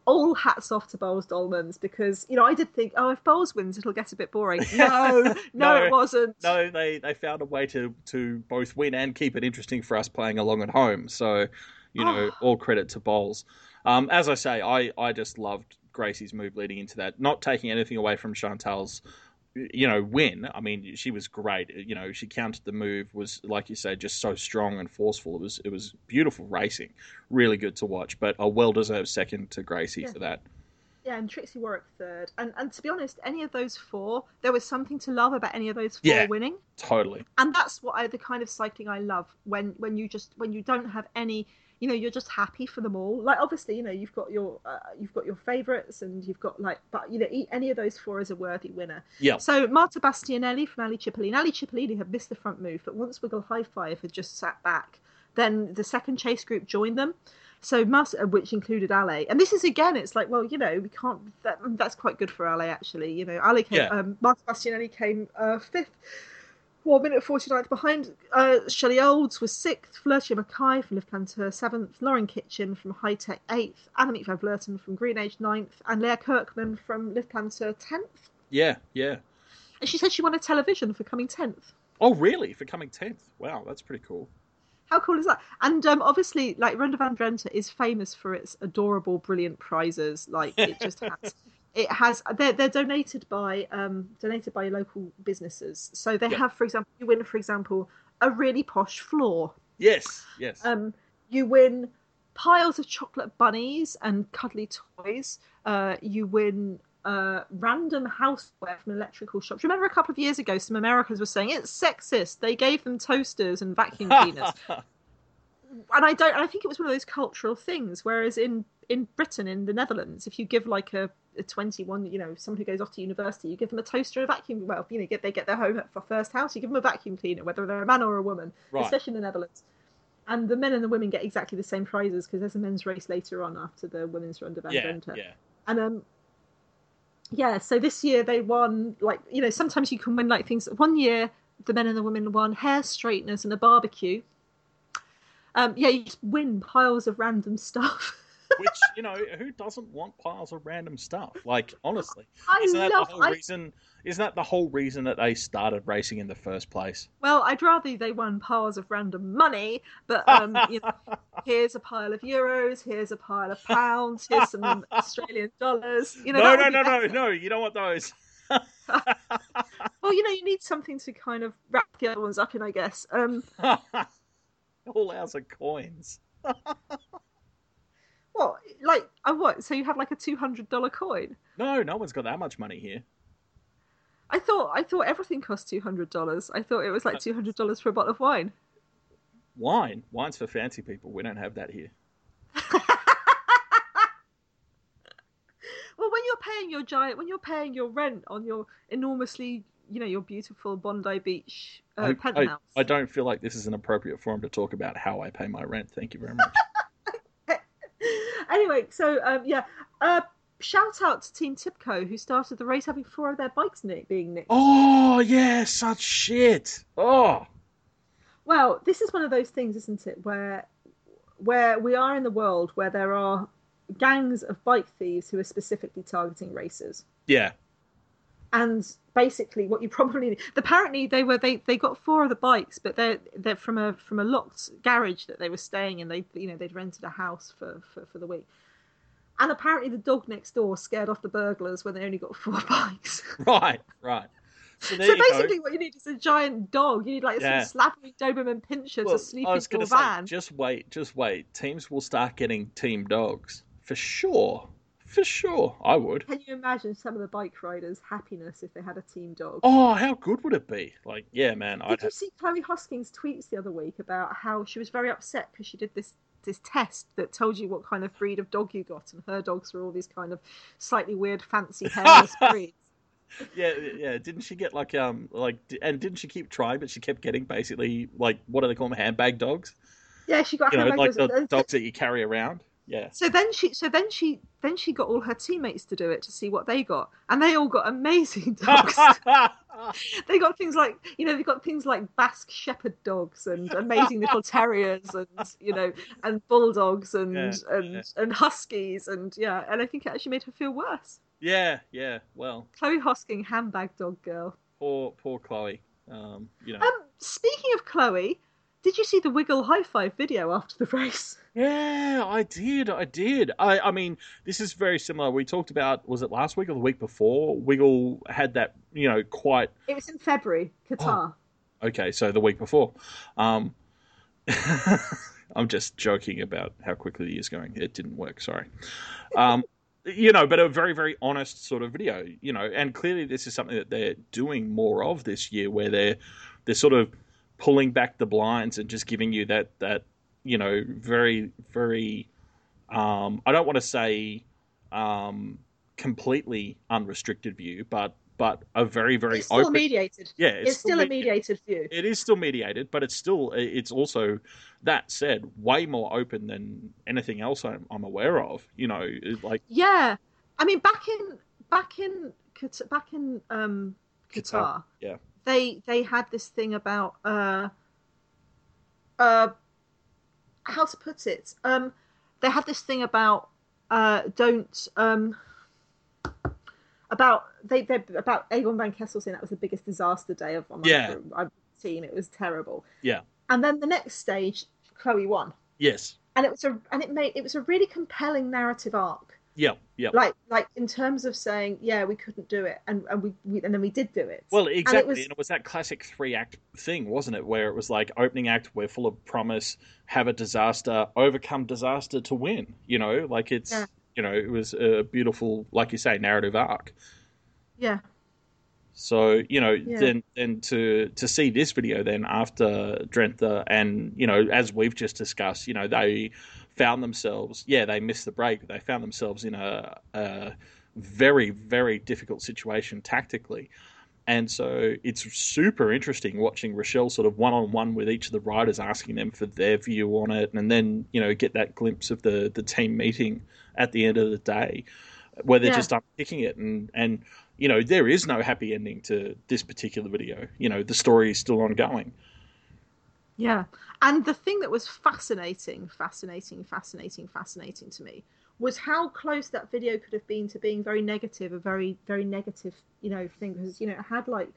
all hats off to Boels Dolmans because you know I did think, oh, if Boels wins, it'll get a bit boring. *laughs* No, no, no, it wasn't. No, they they found a way to to both win and keep it interesting for us playing along at home. So, you know, oh. all credit to Boels. Um, as I say, I I just loved Gracie's move leading into that, not taking anything away from Chantal's you know, win. I mean, she was great. You know, she countered the move, was like you say, just so strong and forceful. It was it was beautiful racing, really good to watch. But a well deserved second to Gracie yeah. for that. Yeah, and Trixi Worrack third. And and to be honest, any of those four, there was something to love about any of those four yeah, winning. Totally. And that's what I the kind of cycling I love when when you just when you don't have any you know you're just happy for them all like obviously you know you've got your uh, you've got your favorites and you've got like but you know any of those four is a worthy winner yeah so marta bastianelli from Alé Cipollini Alé Cipollini had missed the front move but once wiggle high five had just sat back then the second chase group joined them so Marta, uh, which included Ale, and this is again, it's like, well, you know, we can't. That, that's quite good for Ale, actually. You know, Ale came, yeah. um, Marta Bastianelli came uh, fifth one minute 49th behind. Uh, Shelley Olds was sixth. Floortje Mackaij from Liv Plantur seventh. Lauren Kitchen from High Tech eighth. Annemiek van Vleuten from GreenEDGE ninth. And Leah Kirchmann from Liv Plantur tenth. Yeah, yeah. And she said she won a television for coming tenth. Oh, really? For coming tenth? Wow, that's pretty cool. How cool is that? And um, obviously, like Ronde van Drenthe is famous for its adorable, brilliant prizes. Like it just has *laughs* it has they're, they're donated by um, donated by local businesses. So they have, for example, you win, for example, a really posh floor. Yes, yes. Um, you win piles of chocolate bunnies and cuddly toys. Uh, you win uh, random houseware from electrical shops. Remember a couple of years ago, some Americans were saying it's sexist. They gave them toasters and vacuum *laughs* cleaners. and I don't. I think it was one of those cultural things. Whereas in in Britain, in the Netherlands, if you give like a a 21, you know, someone who goes off to university, you give them a toaster and a vacuum. Well, you know, get they get their home for first house, you give them a vacuum cleaner, whether they're a man or a woman, right. especially in the Netherlands. And the men and the women get exactly the same prizes because there's a men's race later on after the women's Ronde van yeah, Yeah. And um, yeah. So this year they won like you know sometimes you can win like things. One year the men and the women won hair straighteners and a barbecue. Um, yeah, you just win piles of random *laughs* stuff. Which you know, who doesn't want piles of random stuff? Like honestly, I isn't that love. the whole I, reason? Isn't that the whole reason that they started racing in the first place? well, I'd rather they won piles of random money, but *laughs* um, you know, here's a pile of euros, here's a pile of pounds, here's some Australian dollars. You know, no, no, no, no, no. You don't want those. *laughs* Well, you know, you need something to kind of wrap the other ones up in, I guess. Um, *laughs* All ours are coins. What, like, uh, what? So you have like a two hundred dollar coin? No, no one's got that much money here. I thought, I thought everything cost two hundred dollars. I thought it was like two hundred dollars for a bottle of wine. Wine, wine's for fancy people. We don't have that here. *laughs* Well, when you're paying your giant, when you're paying your rent on your enormously, you know, your beautiful Bondi Beach uh, I, I, penthouse. I don't feel like this is an appropriate forum to talk about how I pay my rent. Thank you very much. *laughs* anyway, so um, yeah, uh, shout out to Team TIBCO who started the race having four of their bikes nick- being nicked. oh yeah, such shit. Oh, Well, this is one of those things, isn't it, where where we are in the world where there are gangs of bike thieves who are specifically targeting racers. yeah. and basically what you *laughs* probably need apparently they were they, they got four of the bikes but they're they're from a from a locked garage that they were staying in they you know they'd rented a house for for, for the week and apparently the dog next door scared off the burglars when they only got *laughs* four bikes *laughs* Right, right. So so you go. basically what you need is a giant dog you need like Yeah. some slapping doberman pinscher Well, to sleep I in your say, van just wait, just wait. Teams will start getting team dogs for sure, for sure. I would. can you imagine some of the bike riders happiness if they had a team dog Oh, how good would it be? Like, yeah, man. I'd Did you have... see Chloe Hosking's tweets the other week about how she was very upset because she did this this test that told you what kind of breed of dog you got, and her dogs were all these kind of slightly weird, fancy hairless *laughs* breeds. Yeah, yeah. Didn't she get like um like and didn't she keep trying, but she kept getting basically like what do they call them handbag dogs? Yeah, she got You know, like the dogs that you carry around. Yeah. So then she, so then she, then she got all her teammates to do it to see what they got, and they all got amazing *laughs* dogs. *laughs* they got things like, you know, they got things like Basque Shepherd dogs and amazing little *laughs* terriers, and you know, and bulldogs and Yeah, and yeah. and huskies, and yeah, and I think it actually made her feel worse. yeah, yeah. Well, Chloe Hosking, handbag dog girl. poor poor Chloe. Um, you know. Um, speaking of Chloe, did you see the Wiggle high five video after the race? Yeah, I did. I did. I, I mean, this is very similar. We talked about was it last week or the week before? Wiggle had that, you know, quite It was in February, Qatar. okay. So the week before, um, *laughs* I'm just joking about how quickly the year's going. It didn't work. Sorry. Um, *laughs* you know, but a very very honest sort of video. You know, and clearly this is something that they're doing more of this year, where they're they're sort of pulling back the blinds and just giving you that that you know very very um, I don't want to say um, completely unrestricted view, but but a very very it's still open. mediated. yeah, It's, still a mediated view. It is still mediated, but it's still it's also that said way more open than anything else I'm, I'm aware of. You know, like Yeah, I mean, back in back in back in um, Qatar, Qatar, yeah. They they had this thing about uh, uh, how to put it. Um, they had this thing about uh, don't um, about they they about Egon Van Kessel saying that was the biggest disaster day of my Yeah. I've seen. It was terrible. Yeah. And then the next stage, Chloe won, yes, and it was a and it made it was a really compelling narrative arc yeah, yeah. like like in terms of saying yeah we couldn't do it and and we, we and then we did do it Well, exactly, and was- it, was... that classic three act thing, wasn't it? Where it was like opening act, we're full of promise, have a disaster, overcome disaster to win. You know, like it's Yeah. you know, it was a beautiful, like you say, narrative arc. yeah So you know, Yeah. then then to to see this video then after Drenthe, and you know, as we've just discussed, you know, they found themselves, yeah, they missed the break, but they found themselves in a, a very very difficult situation tactically. And so it's super interesting watching Rochelle sort of one on one with each of the riders, asking them for their view on it, and then you know get that glimpse of the the team meeting at the end of the day, where they're Yeah. just unpicking it, and and you know there is no happy ending to this particular video. You know the story is still ongoing. Yeah and the thing that was fascinating fascinating fascinating fascinating to me was how close that video could have been to being very negative, a very very negative, you know, thing because you know it had like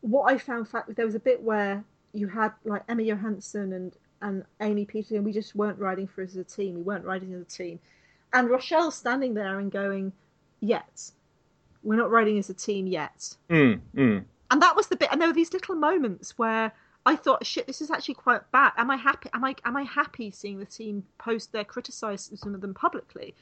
what I found fact there was a bit where you had like Emma Johansson and and Amy Peterson, and we just weren't riding for us as a team. We weren't riding as a team, and Rochelle standing there and going, "Yet, we're not riding as a team yet." Mm, mm. And that was the bit. And there were these little moments where I thought, "Shit, this is actually quite bad." Am I happy? Am I am I happy seeing the team post their criticism of them publicly?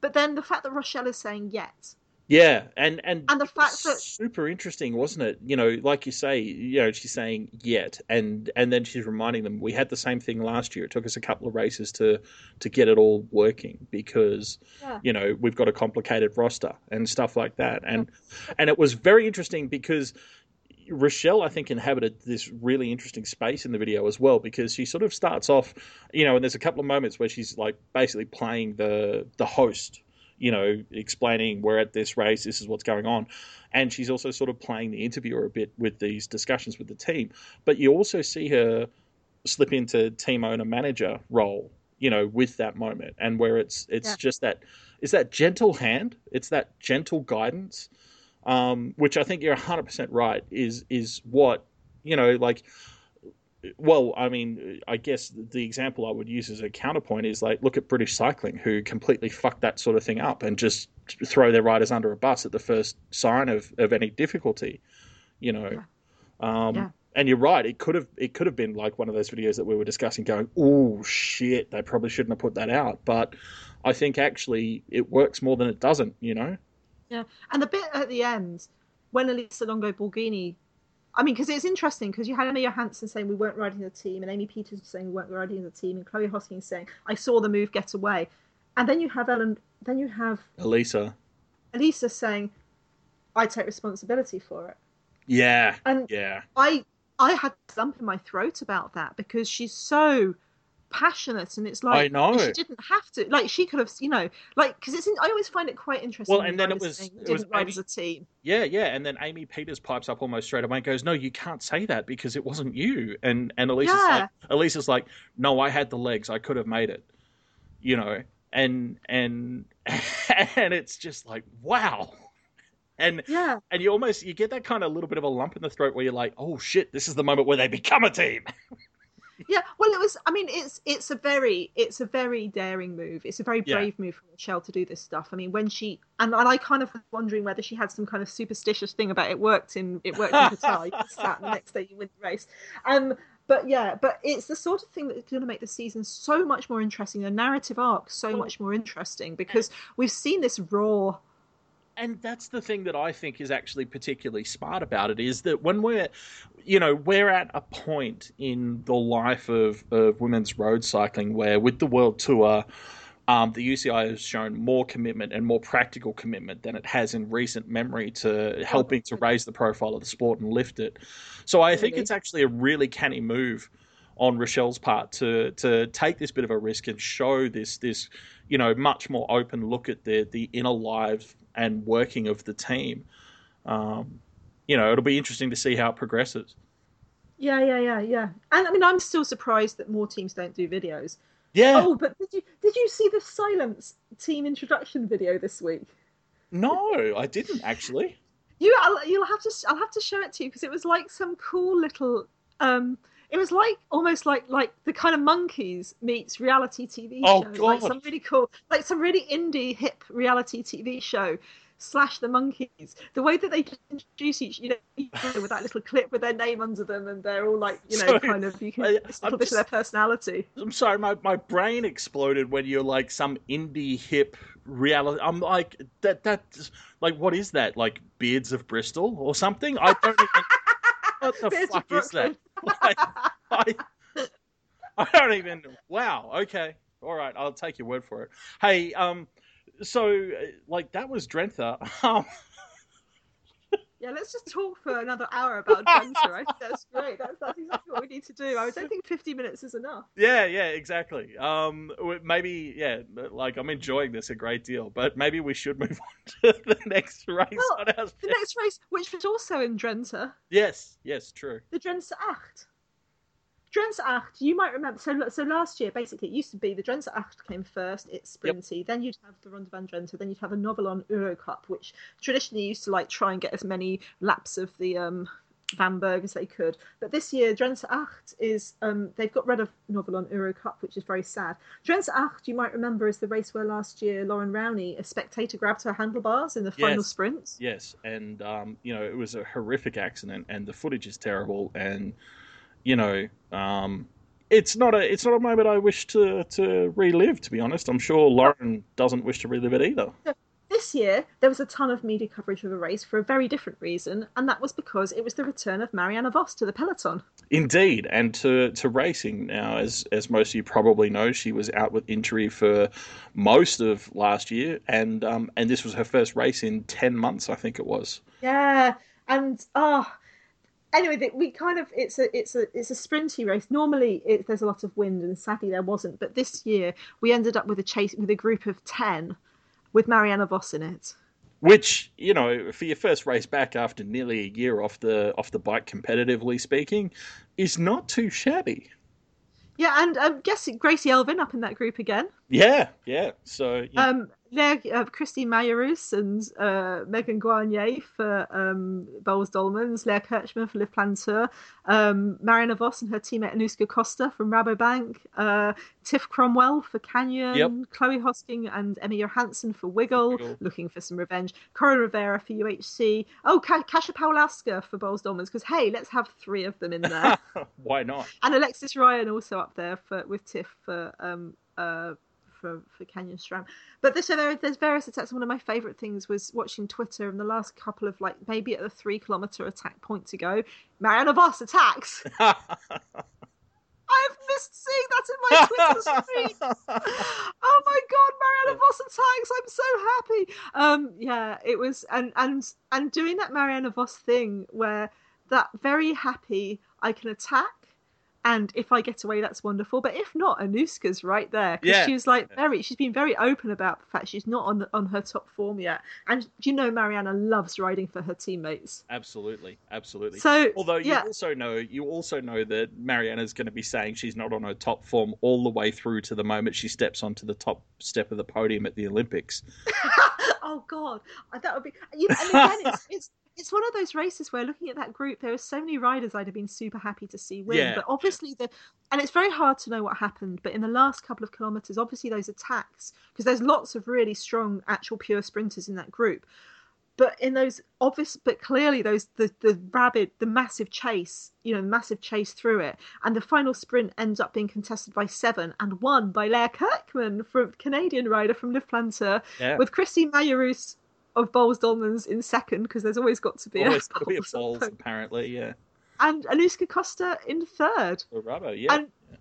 But then the fact that Rochelle is saying "Yet," Yeah, and and and the fact that super interesting, wasn't it? You know, like you say, you know, she's saying yet, and and then she's reminding them we had the same thing last year. It took us a couple of races to to get it all working because Yeah. you know we've got a complicated roster and stuff like that, and and it was very interesting because. Rochelle, I think, inhabited this really interesting space in the video as well because she sort of starts off, you know, and there's a couple of moments where she's like basically playing the the host you know, explaining we're at this race, this is what's going on. And she's also sort of playing the interviewer a bit with these discussions with the team. But you also see her slip into team owner manager role, you know, with that moment and where it's it's Yeah. just that it's that gentle hand, it's that gentle guidance, um, which I think you're hundred percent right, is is what, you know, like well, I mean, I guess the example I would use as a counterpoint is like look at British cycling, who completely fucked that sort of thing up and just throw their riders under a bus at the first sign of, of any difficulty, you know. Um, Yeah. And you're right; it could have it could have been like one of those videos that we were discussing, going, "Oh shit, they probably shouldn't have put that out." But I think actually it works more than it doesn't, you know. Yeah, and the bit at the end when Elisa Longo Borghini, I mean, because it's interesting because you had Emma Johansson saying we weren't riding the team, and Amy Pieters saying we weren't riding the team, and Chloe Hoskins saying I saw the move get away, and then you have Ellen, then you have Elisa, Elisa saying I take responsibility for it, yeah, and yeah, I I had a lump in my throat about that because she's so passionate and it's like I know. she didn't have to like she could have you know like because it's in, I always find it quite interesting Well, and then it was- it was ride Amy- as a team Yeah, yeah, and then Amy Pieters pipes up almost straight away and goes, "No, you can't say that because it wasn't you." And and Elisa's Yeah. like, Elisa's like, "No, I had the legs. I could have made it." You know, and and *laughs* and it's just like, wow. And yeah and you almost you get that kind of little bit of a lump in the throat where you're like, "Oh shit, this is the moment where they become a team." *laughs* Yeah, well, it was. I mean, it's it's a very it's a very daring move. It's a very Yeah. brave move from Rochelle to do this stuff. I mean, when she and, and I kind of was wondering whether she had some kind of superstitious thing about it worked in it worked in Qatar. You *laughs* sat the next day you win the race. Um, but yeah, but it's the sort of thing that's going to make the season so much more interesting. The narrative arc so much more interesting because we've seen this raw. And that's the thing that I think is actually particularly smart about it is that when we're, you know, we're at a point in the life of, of women's road cycling where with the World Tour, um, the UCI has shown more commitment and more practical commitment than it has in recent memory to helping to raise the profile of the sport and lift it. So I think it's actually a really canny move on Rochelle's part to to take this bit of a risk and show this this you know much more open look at the the inner life and working of the team. Um, you know, it'll be interesting to see how it progresses. Yeah, yeah, yeah, yeah. And I mean, I'm still surprised that more teams don't do videos. Yeah. Oh, but did you did you see the Cylance team introduction video this week? No, I didn't actually. You, I'll, you'll have to. I'll have to show it to you because it was like some cool little. Um, it was like almost like like the kind of monkeys meets reality TV Oh, show. Like God. some really cool, like some really indie hip reality TV show. Slash the monkeys. The way that they introduce each, you know, each other with that little clip with their name under them, and they're all like, you know, Sorry, kind of you can I- it's a I'm little bit of their personality. I'm sorry, my, my brain exploded when you're like some indie hip reality. I'm like that that like what is that? Like Beards of Bristol or something? I don't even. *laughs* What the fuck is that? *laughs* Like, I, I don't even. Wow. Okay. All right. I'll take your word for it. Hey, um, so uh, like that was Drenthe. *laughs* Um, Yeah, let's just talk for another hour about Drenthe. I think that's great. That's, that's exactly what we need to do. I don't think 50 minutes is enough. yeah, yeah, exactly. Um, maybe yeah, like I'm enjoying this a great deal, but maybe we should move *laughs* on to the next race Well, The next race, which was also in Drenthe, Yes, yes, true. the Drenthe Acht. Drentse Acht, you might remember. So, so last year, basically, it used to be the Drentse Acht came first. It's sprinty. Yep. Then you'd have the Ronde van Drenthe. Then you'd have a Novilon Euro Cup, which traditionally used to like try and get as many laps of the um, VAMberg as they could. But this year, Drentse Acht is um, they've got rid of Novilon Euro Cup, which is very sad. Drentse Acht, you might remember, is the race where last year Loren Rowney, a spectator, grabbed her handlebars in the final yes. sprints. Yes, and um, you know it was a horrific accident, and the footage is terrible, and you know. Um, it's not a it's not a moment I wish to, to relive. To be honest, I'm sure Loren doesn't wish to relive it either. This year, there was a ton of media coverage of the race for a very different reason, and that was because it was the return of Marianne Vos to the peloton. Indeed, and to, to racing now, as as most of you probably know, she was out with injury for most of last year, and um, and this was her first race in ten months, I think it was. Yeah, and ah. Oh, anyway, we kind of it's a it's a it's a sprinty race. Normally, it, there's a lot of wind, and sadly there wasn't. But this year, we ended up with a chase with a group of ten with Marianne Vos in it. Which you know, for your first race back after nearly a year off the off the bike, competitively speaking, is not too shabby. Yeah, and I'm um, guessing Gracie Elvin up in that group again. Yeah, yeah. So yeah. um, there, uh, Christine Majerus and uh, Megan Guarnier for um, Boels Dolmans, Leah Kirchmann for Liv Plantur, um, Marianne Vos and her teammate Anouska Koster from Rabobank, uh, Tiff Cromwell for Canyon, yep. Chloe Hosking and Emma Johansson for Wiggle, Wiggle, looking for some revenge, Coryn Rivera for UHC, oh, Ka- Kasia Pawlowska for Boels Dolmans, because hey, let's have three of them in there. *laughs* Why not? And Alexis Ryan also up there for with Tiff for um, uh, for for Canyon SRAM. But this, so there, there's various attacks. One of my favourite things was watching Twitter in the last couple of like maybe at the three kilometre attack point to go. Marianne Vos attacks. *laughs* I've missed seeing that in my Twitter stream. *laughs* oh my god, Marianne Vos attacks! I'm so happy. Um, yeah, it was, and and and doing that Marianne Vos thing where that very happy I can attack and if I get away, that's wonderful. But if not, Anouska's right there because yeah. was like very. She's been very open about the fact she's not on on her top form yet. And you know, Mariana loves riding for her teammates. Absolutely, absolutely. So, although you yeah. also know, you also know that Mariana's going to be saying she's not on her top form all the way through to the moment she steps onto the top step of the podium at the Olympics. *laughs* oh God, that would be. You know, and again, it's, *laughs* it's it's one of those races where looking at that group, there are so many riders I'd have been super happy to see win. Yeah. But obviously, the and it's very hard to know what happened. But in the last couple of kilometres, obviously those attacks because there's lots of really strong actual pure sprinters in that group. But in those obvious, but clearly those the the rabid, the massive chase, you know, massive chase through it, and the final sprint ends up being contested by seven and won by Leah Kirchmann from Canadian rider from Plantur, yeah. with Christine Majerus of Boels Dolmans in second because there's always got to be always a to be a Boels apparently, yeah. And Anouska Koster in third. Oh, bravo, yeah. And yeah.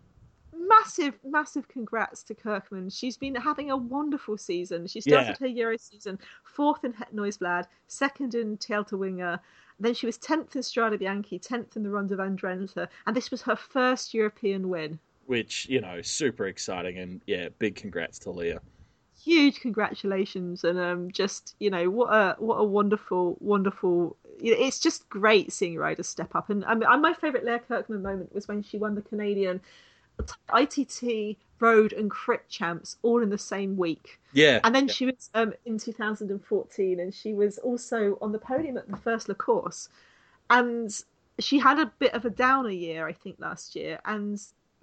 massive, massive congrats to Kirchmann. She's been having a wonderful season. She started yeah. her Euro season fourth in Het Nieuwsblad, second in Winger. Then she was 10th in Strade Bianche, 10th in the Ronde van Drenthe, and this was her first European win. Which, you know, super exciting, and yeah, big congrats to Leah huge congratulations and um just you know what a what a wonderful wonderful it's just great seeing riders step up. And I mean, my favorite Leah Kirchmann moment was when she won the Canadian ITT road and crit champs all in the same week. Yeah. And then yeah. she was um in 2014 and she was also on the podium at the first La Course and she had a bit of a downer year I think last year. And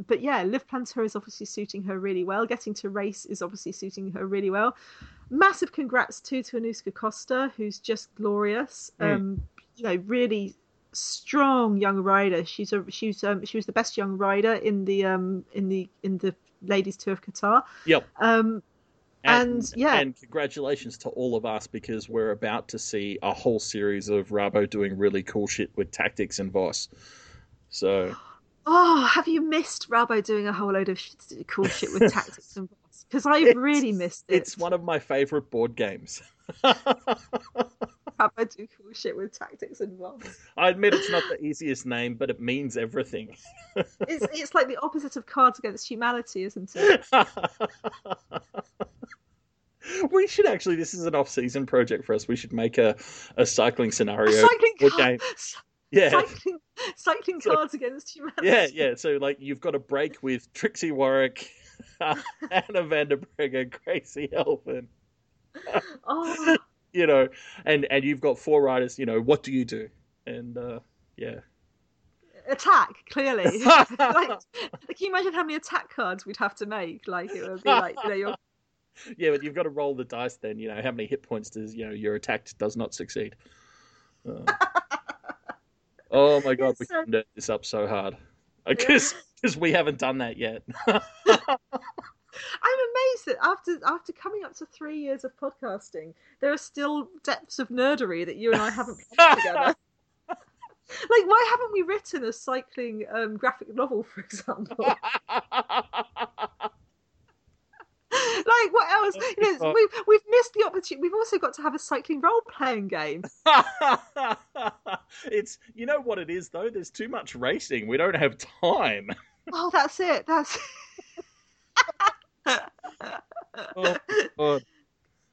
but yeah, Liv Plantur is obviously suiting her really well. Getting to race is obviously suiting her really well. Massive congrats too to Anouska Koster, who's just glorious. Mm. Um, you know, really strong young rider. She's a she's um she was the best young rider in the um in the in the ladies tour of Qatar. Yep. Um and, and, yeah and congratulations to all of us because we're about to see a whole series of Rabo doing really cool shit with tactics and Vos. So Oh, have you missed Rabo doing a whole load of cool shit with *laughs* tactics and boss? Because I've really missed it. It's one of my favourite board games. Rabo *laughs* do cool shit with tactics and boss. I admit it's not the easiest name, but it means everything. *laughs* it's it's like the opposite of Cards Against Humanity, isn't it? we should actually. This is an off-season project for us. We should make a, a cycling scenario a cycling game Yeah. cycling, cycling So- cards against humanity. Yeah, yeah. So like you've got a break with Trixi Worrack, *laughs* Anna van der Breggen, Gracie Elvin. Oh, *laughs* You know, and and you've got four riders. You know, what do you do? And uh, yeah, attack clearly. like, *laughs* like, can you imagine how many attack cards we'd have to make? Like it would be like you know you're yeah. But you've got to roll the dice. Then you know how many hit points does you know your attack does not succeed. Uh, oh my god, we So- nerd this up so hard because *laughs* because we haven't done that yet. *laughs* I'm amazed that after after coming up to three years of podcasting, there are still depths of nerdery that you and I haven't *laughs* put together. like, why haven't we written a cycling um, graphic novel, for example? Like, what else? You know, we've we've missed the opportunity. We've also got to have a cycling role playing game. *laughs* it's you know what it is though. There's too much racing. We don't have time. Oh, that's it. That's. *laughs* Oh, God.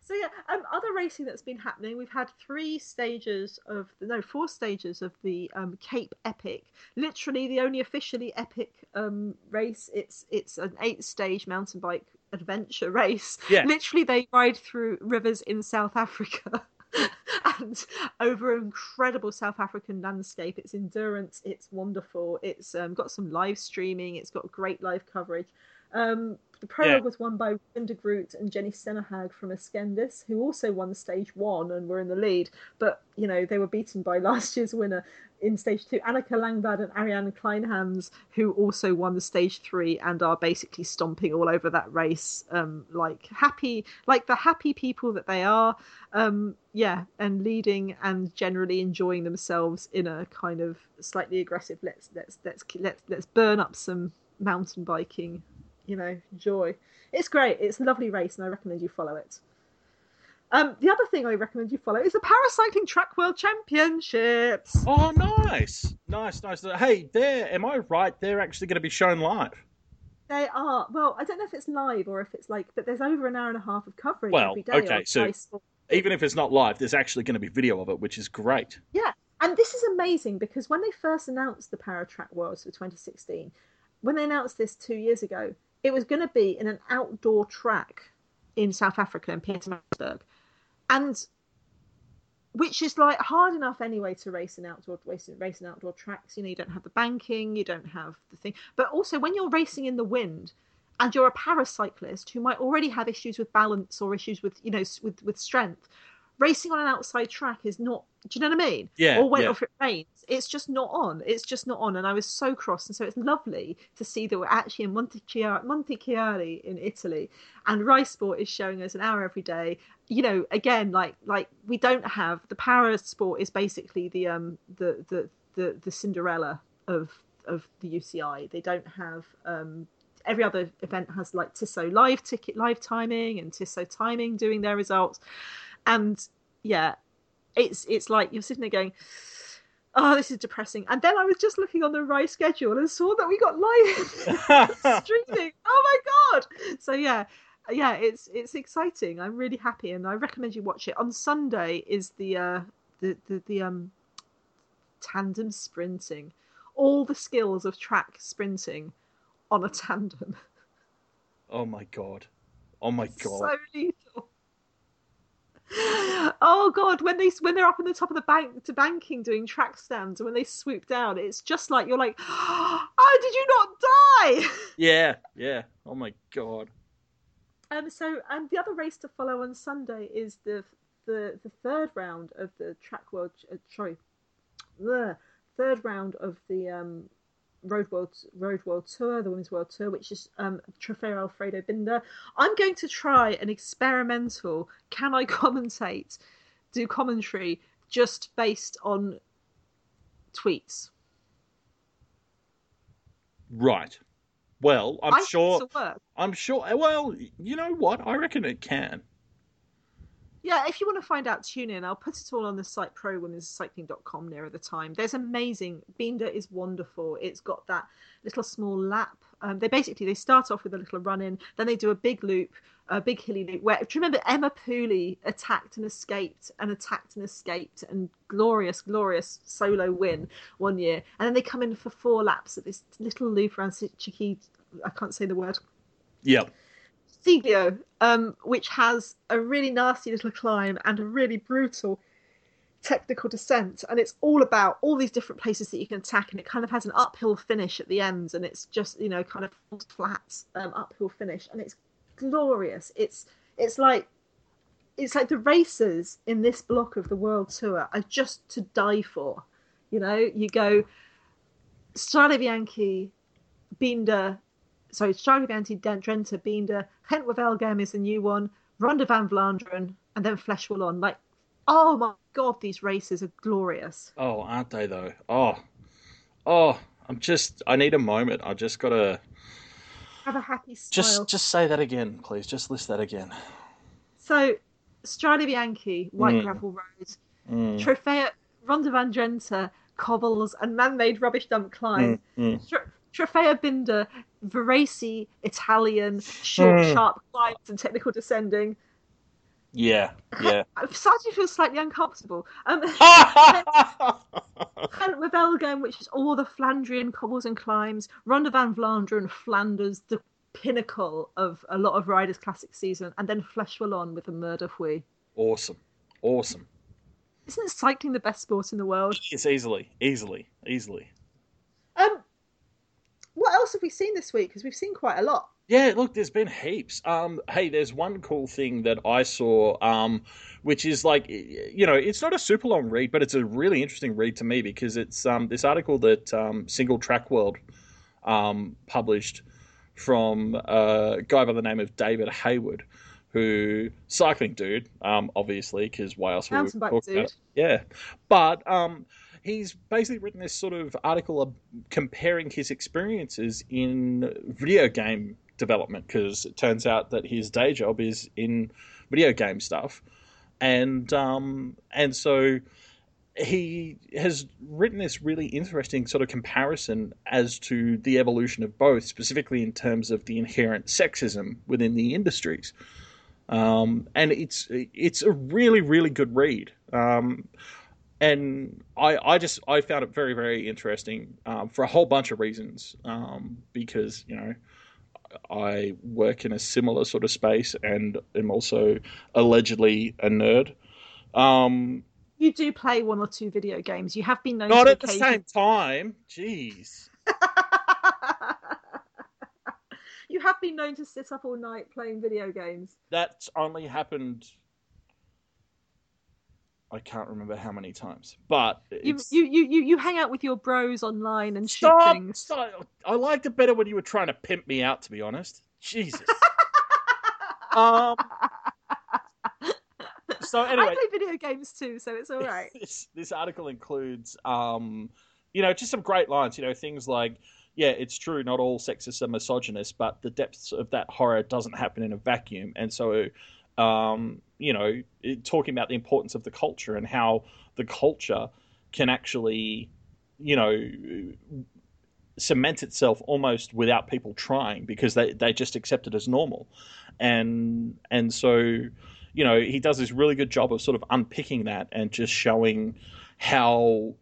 So yeah, um, other racing that's been happening. We've had three stages of no, four stages of the um, Cape Epic. Literally, the only officially epic um, race. It's it's an eight-stage mountain bike adventure race. Yeah. Literally, they ride through rivers in South Africa. *laughs* and over an incredible South African landscape. It's endurance. It's wonderful. It's um, got some live streaming. It's got great live coverage. Um, the prologue Yeah. was won by Linda Groot and Jennie Stenerhag from Ascendis, who also won stage one and were in the lead. But you know they were beaten by *laughs* last year's winner in stage two, Annika Langvad and Ariane Kleinhans, who also won the stage three and are basically stomping all over that race, um, like happy, like the happy people that they are. Um, yeah, and leading and generally enjoying themselves in a kind of slightly aggressive. Let's let's let's let's let's burn up some mountain biking you know, joy. It's great. It's a lovely race, and I recommend you follow it. Um, the other thing I recommend you follow is the Paracycling Track World Championships. Oh, nice, nice, nice. Hey, there. Am I right? They're actually going to be shown live. They are well. I don't know if it's live or if it's like, but there's over an hour and a half of coverage Well, every day. okay, so- Even if it's not live, there's actually going to be video of it, which is great. Yeah, and this is amazing because when they first announced the Paratrack Worlds for 2016, when they announced this two years ago, it was going to be in an outdoor track in South Africa in Pietermaritzburg, and which is like hard enough anyway to race in outdoor race, race outdoor tracks. You know, you don't have the banking, you don't have the thing, but also when you're racing in the wind. And you're a paracyclist who might already have issues with balance or issues with, you know, with with strength. Racing on an outside track is not. Do you know what I mean? Yeah, or when yeah. or if it rains, it's just not on. It's just not on, and I was so cross. And so it's lovely to see that we're actually in Montichiari, Montichiari in Italy, and Rai Sport is showing us an hour every day. You know, again, like like we don't have the para sport is basically the um the the the, the Cinderella of of the UCI. They don't have um every other event has like Tissot live ticket live timing and Tissot timing doing their results, and yeah, it's it's like you're sitting there going, oh, this is depressing. And then I was just looking on the Rai schedule and saw that we got live *laughs* streaming. *laughs* Oh my god! So yeah, yeah, it's it's exciting. I'm really happy, and I recommend you watch it. On Sunday is the uh, the the, the um tandem sprinting, all the skills of track sprinting on a tandem. oh my god. Oh my god. So lethal. Oh god, when they when they're up in the top of the bank to banking doing track stands, and when they swoop down, it's just like you're like, *gasps* oh, did you not die? *laughs* Yeah, yeah. Oh my god. Um, so and the other race to follow on Sunday is the the the third round of the track world. Uh, sorry, the third round of the um, road world road world tour, the women's world tour, which is um, Trofeo Alfredo Binda. I'm going to try an experimental. Can I *laughs* commentate? Do commentary just based on tweets. Right. Well, I'm I sure. I'm sure. Well, you know what? I reckon it can. Yeah, if you want to find out, tune in. I'll put it all on the site prowomenscycling.com nearer the time. There's amazing. Binda is wonderful. It's got that little small lap Um, they basically they start off with a little run in, then they do a big loop, a big hilly loop. Where do you remember Emma Pooley attacked and escaped and attacked and escaped and glorious, glorious solo win one year, and then they come in for four laps at this little loop around Chiqui. I can't say the word. Yep. Siglio, um, which has a really nasty little climb and a really brutal technical descent. And it's all about all these different places that you can attack and it kind of has an uphill finish at the ends and it's just you know kind of flat um, uphill finish. And it's glorious. It's it's like it's like the racers in this block of the world tour are just to die for. You know you go Strade Bianche Binda sorry Strade Bianche Drenthe Binda Gent Wevelgem is the new one Ronde van Vlaanderen and then Flèche Wallonne like oh my god, these races are glorious. Oh, aren't they though? Oh, oh, I'm just. I need a moment. I just gotta have a happy smile. Just, just say that again, please. Just list that again. So, Strade Bianche, White mm. Gravel Road, mm. Trofeo Ronde van Drenthe, cobbles and man-made rubbish dump climb. Mm. mm. Trofeo Binda, Varese, Italian, short, mm. sharp climbs and technical descending. Yeah, yeah. *laughs* I'm starting to feel slightly uncomfortable. Um, *laughs* *laughs* Wevelgem, which is all the Flandrian cobbles and climbs, Ronde van Vlaanderen, Flanders, the pinnacle of a lot of riders' classic season, and then Flèche Wallonne with the Mur de Huy. Awesome, awesome. Isn't cycling the best sport in the world? It's easily, easily, easily. What else have we seen this week? Because we've seen quite a lot. Yeah, look, there's been heaps. Um, hey, there's one cool thing that I saw, um, which is like, you know, it's not a super long read, but it's a really interesting read to me because it's um, this article that um, Singletrack World um, published from a guy by the name of David Hayward, who cycling dude, um, obviously, because why else would we talk about? Yeah, but um, he's basically written this sort of article comparing his experiences in video game development because it turns out that his day job is in video game stuff, and um, and so he has written this really interesting sort of comparison as to the evolution of both, specifically in terms of the inherent sexism within the industries. Um, and it's it's a really really good read. Um, and I, I just I found it very very interesting um, for a whole bunch of reasons um, because you know I work in a similar sort of space and am also allegedly a nerd. Um, you do play one or two video games. You have been known not at occasion... the same time. Jeez. *laughs* you have been known to sit up all night playing video games. That's only happened I can't remember how many times, but you, you you you hang out with your bros online and stop, shoot things. Stop. I liked it better when you were trying to pimp me out. To be honest, Jesus. *laughs* um. So anyway, I play video games too, so it's all right. *laughs* This this article includes, um, you know, just some great lines. You know, things like, yeah, it's true, not all sexists are misogynist, but the depths of that horror doesn't happen in a vacuum, and so um, you know, talking about the importance of the culture and how the culture can actually, you know, cement itself almost without people trying because they, they just accept it as normal. And and so, you know, he does this really good job of sort of unpicking that and just showing how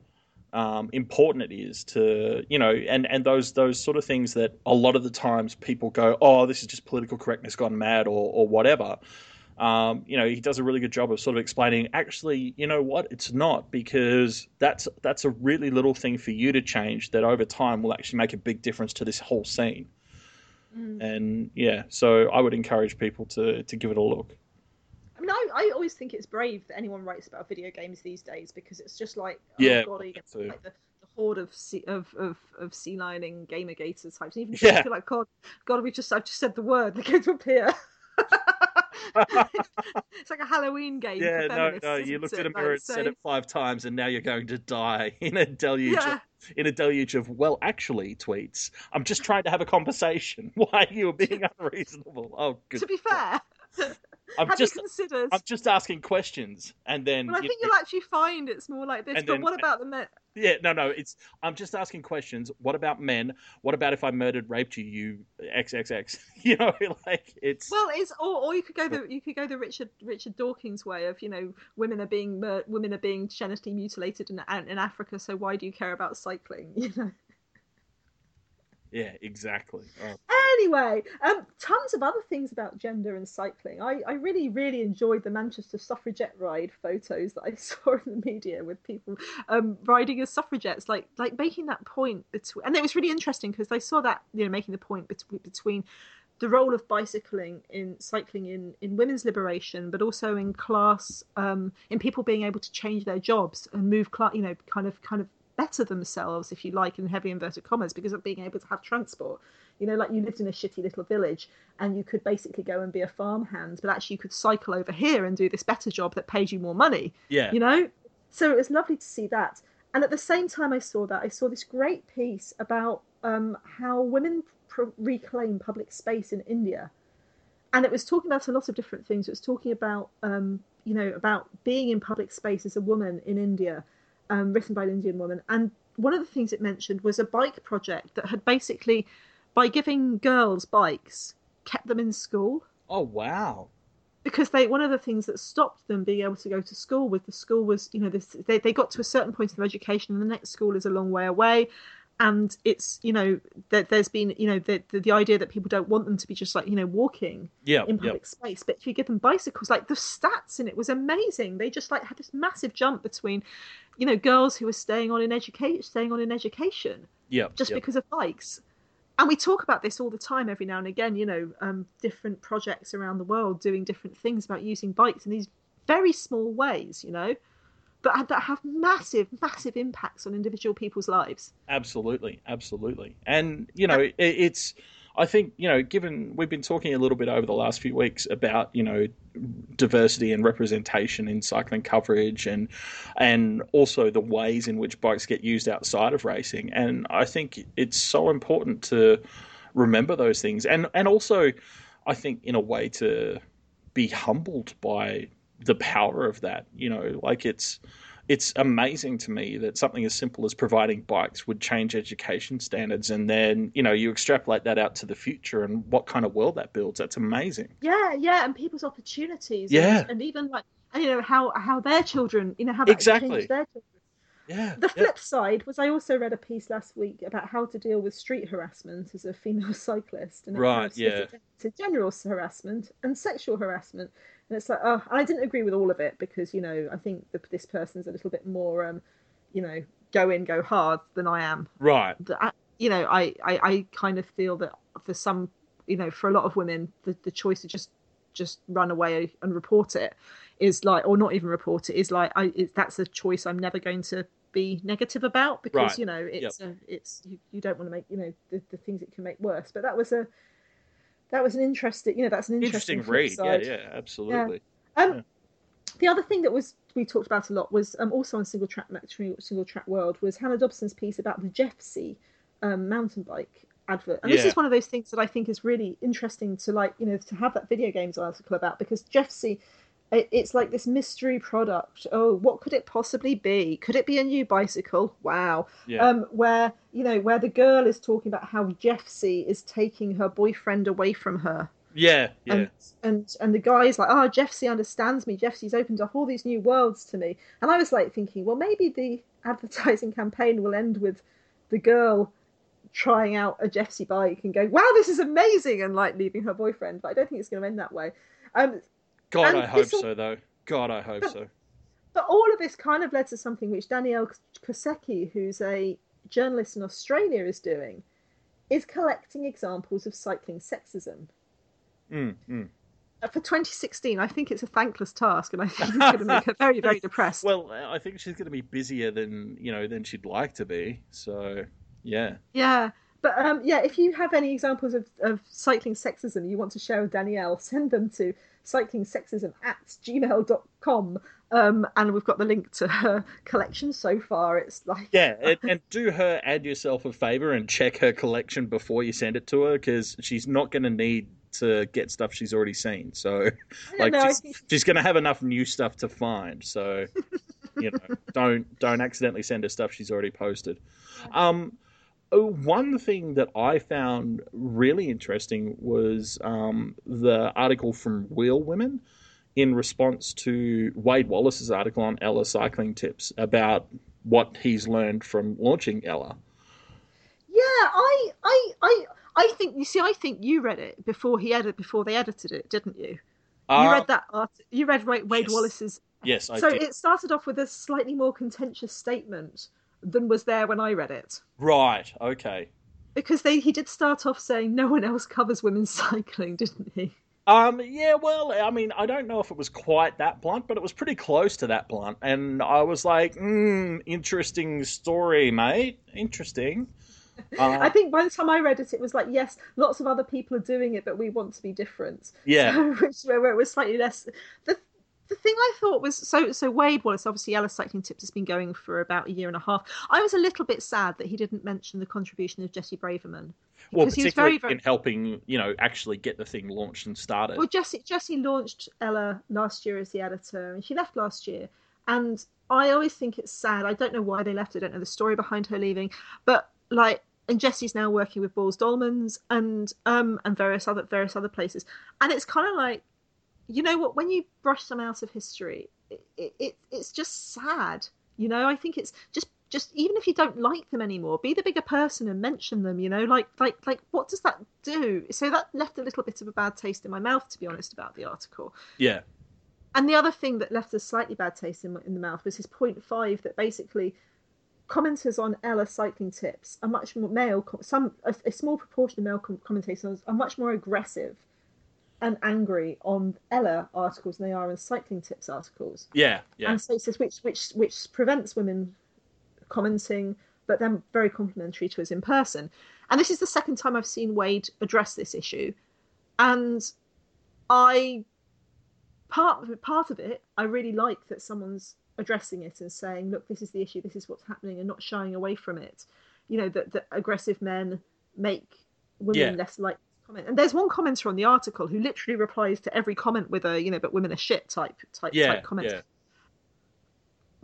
um, important it is to you know and and those those sort of things that a lot of the times people go oh this is just political correctness gone mad or or whatever um, you know, he does a really good job of sort of explaining. Actually, you know what? It's not because that's that's a really little thing for you to change that over time will actually make a big difference to this whole scene. Mm. And yeah, so I would encourage people to to give it a look. I mean, I, I always think it's brave that anyone writes about video games these days because it's just like, oh yeah, god, like the, the horde of sea, of of of sealioning gamer gators types. even yeah. feel like God, God, we just I've just said the word, they're going to appear. *laughs* it's like a Halloween game. Yeah, no, no. You looked it? in a mirror and so... said it five times, and now you're going to die *laughs* in a deluge. Yeah. Of, in a deluge of well, actually, tweets. I'm just trying to have a conversation. *laughs* Why are you being unreasonable? Oh, good. To be fair. I'm Have just you considered? I'm just asking questions, and then Well, I you- think you'll actually find it's more like this. But then- what about the men? yeah, no, no, it's I'm just asking questions. What about men? What about if I murdered, raped you, you XXX? *laughs* You know, *laughs* like it's Well, it's or, or you could go the you could go the Richard Richard Dawkins way of you know women are being women are being genitally mutilated in in Africa. So why do you care about cycling? *laughs* You know. Yeah, exactly. Oh, Anyway, um, tons of other things about gender and cycling. I, I really, really enjoyed the Manchester suffragette ride photos that I *laughs* saw in the media with people um, riding as suffragettes, like like making that point between. And it was really interesting because they saw that you know making the point between between the role of bicycling in cycling in, in women's liberation, but also in class, um, in people being able to change their jobs and move, cla- you know, kind of kind of better themselves, if you like, in heavy inverted commas, because of being able to have transport. You know, like you lived in a shitty little village and you could basically go and be a farmhand, but actually you could cycle over here and do this better job that paid you more money. yeah, You know? So it was lovely to see that. And at the same time, I saw that, I saw this great piece about um, how women pro- reclaim public space in India. And it was talking about a lot of different things. It was talking about, um, you know, about being in public space as a woman in India, um, written by an Indian woman. And one of the things it mentioned was a bike project that had basically, by giving girls bikes, kept them in school Oh wow. because they one of the things that stopped them being able to go to school with the school was you know this they, they got to a certain point in their education and the next school is a long way away and it's you know that there's been you know the, the the idea that people don't want them to be just like you know walking Yeah, in yeah. public space but if you give them bicycles like the stats in it was amazing they just like had this massive jump between you know girls who were staying on in education staying on in education Yeah, just yeah. because of bikes. And we talk about this all the time, every now and again. You know, um, different projects around the world doing different things about using bikes in these very small ways. You know, but that have massive, massive impacts on individual people's lives. Absolutely, absolutely. And you know, it, it's I think you know, given we've been talking a little bit over the last few weeks about you know diversity and representation in cycling coverage and and also the ways in which bikes get used outside of racing and I think it's so important to remember those things and and also I think in a way to be humbled by the power of that you know like it's it's amazing to me that something as simple as providing bikes would change education standards and then you know you extrapolate that out to the future and what kind of world that builds that's amazing Yeah, yeah, and people's opportunities. Yeah. and, and even like you know how how their children, you know how that Exactly. their children. yeah The yeah. flip side was I also read a piece last week about how to deal with street harassment as a female *laughs* cyclist, and Right, yeah. to general harassment and sexual harassment. And it's like, oh, I didn't agree with all of it because you know I think that this person's a little bit more, um, you know, go in, go hard than I am. right But I, you know, I, I I kind of feel that for some, you know, for a lot of women, the the choice to just just run away and report it is like, or not even report it is like, I it, that's a choice I'm never going to be negative about because Right. you know it's a, it's you, you don't want to make you know the, the things it can make worse. But that was a that was an interesting, you know, that's an interesting, interesting read yeah side. yeah absolutely Um, Yeah. The other thing that was we talked about a lot was um, also on single track Singletrack World was Hannah Dobson's piece about the Jeffsy um, mountain bike advert, and this is one of those things that I think is really interesting to like you know to have that video games article about because Jeffsy. It- It's like this mystery product. Oh, what could it possibly be? Could it be a new bicycle? Wow. yeah Um, where you know where the girl is talking about how Jeffsy is taking her boyfriend away from her yeah yeah and and and the guy's like, oh, Jeffsy understands me. Jeffsy's opened up all these new worlds to me. And I was like thinking, well, maybe the advertising *laughs* campaign will end with the girl trying out a Jeffsy bike and going, wow, this is amazing, and like leaving her boyfriend. But I don't think it's going to end that way. Um, god and I hope will- so though god I hope so but all of this kind of led to something which Danielle Kosecki, who's a journalist in Australia, is doing, is collecting examples of cycling sexism. mm, mm. Uh, for 2016, I think it's a thankless task, and I think it's going to make her very, very *laughs* depressed. well I think she's going to be busier than you know than she'd like to be so yeah yeah, but um, yeah, if you have any examples of, of cycling sexism you want to share with Danielle, send them to cyclingsexism at gmail.com. Um, and we've got the link to her collection so far. It's like Yeah, and, and do her add yourself a favor and check her collection before you send it to her because she's not going to need to get stuff she's already seen. So, *laughs* like, know. She's, think- she's going to have enough new stuff to find. So, *laughs* you know, don't don't accidentally send her stuff she's already posted. Um, one thing that I found really interesting was um, the article from Wheel Women in response to Wade Wallace's article on Ella cycling tips about what he's learned from launching Ella. Yeah, I, I, I, I think you see. I think you read it before he edited before they edited it, didn't you? You Uh, read that art. You read Wade, Wade yes. Wallace's. Yes, I so did. it started off with a slightly more contentious statement than was there when I read it. Right. Okay. Because they, he did start off saying no one else covers women's *laughs* cycling, didn't he? Um, yeah, well, I mean, I don't know if it was quite that blunt, but it was pretty close to that blunt. And I was like, hmm, interesting story, mate. Interesting. *laughs* Uh, I think by the time I read it, it was like, yes, lots of other people are doing it, but we want to be different. yeah. *laughs* So, which where, where it was slightly less. The the thing I thought was so so Wade Wallace obviously Ella Cycling Tips has been going for about a year and a half. I was a little bit sad that he didn't mention the contribution of Jessi Braverman Well, because he was particularly very very in helping, you know, actually get the thing launched and started. well. Jessi Jessi launched Ella last year as the editor, and she left last year. And I always think it's sad. I don't know why they left. I don't know the story behind her leaving, but like. And Jessi's now working with Boels Dolmans and um and various other various other places, and it's kind of like you know what when you brush them out of history it, it, it it's just sad you know i think it's just just even if you don't like them anymore be the bigger person and mention them you know like like like what does that do so that left a little bit of a bad taste in my mouth to be honest about the article yeah. and the other thing that left a slightly bad taste in, in the mouth was his point five that basically commenters on Ella cycling tips are much more male. Some a, a small proportion of male com- commentators are much more aggressive and angry on Ella articles than they are in cycling tips articles. Yeah. Yeah. And so he says which which which prevents women commenting, but then very complimentary to us in person. And this is the second time I've seen Wade address this issue, and I part of it, part of it I really like that someone's addressing it and saying, look, this is the issue, this is what's happening, and not shying away from it. You know that that aggressive men make women Yeah. less likely comment. And there's one commenter on the article who literally replies to every comment with a you know, but women are shit type type yeah. type comment. Yeah.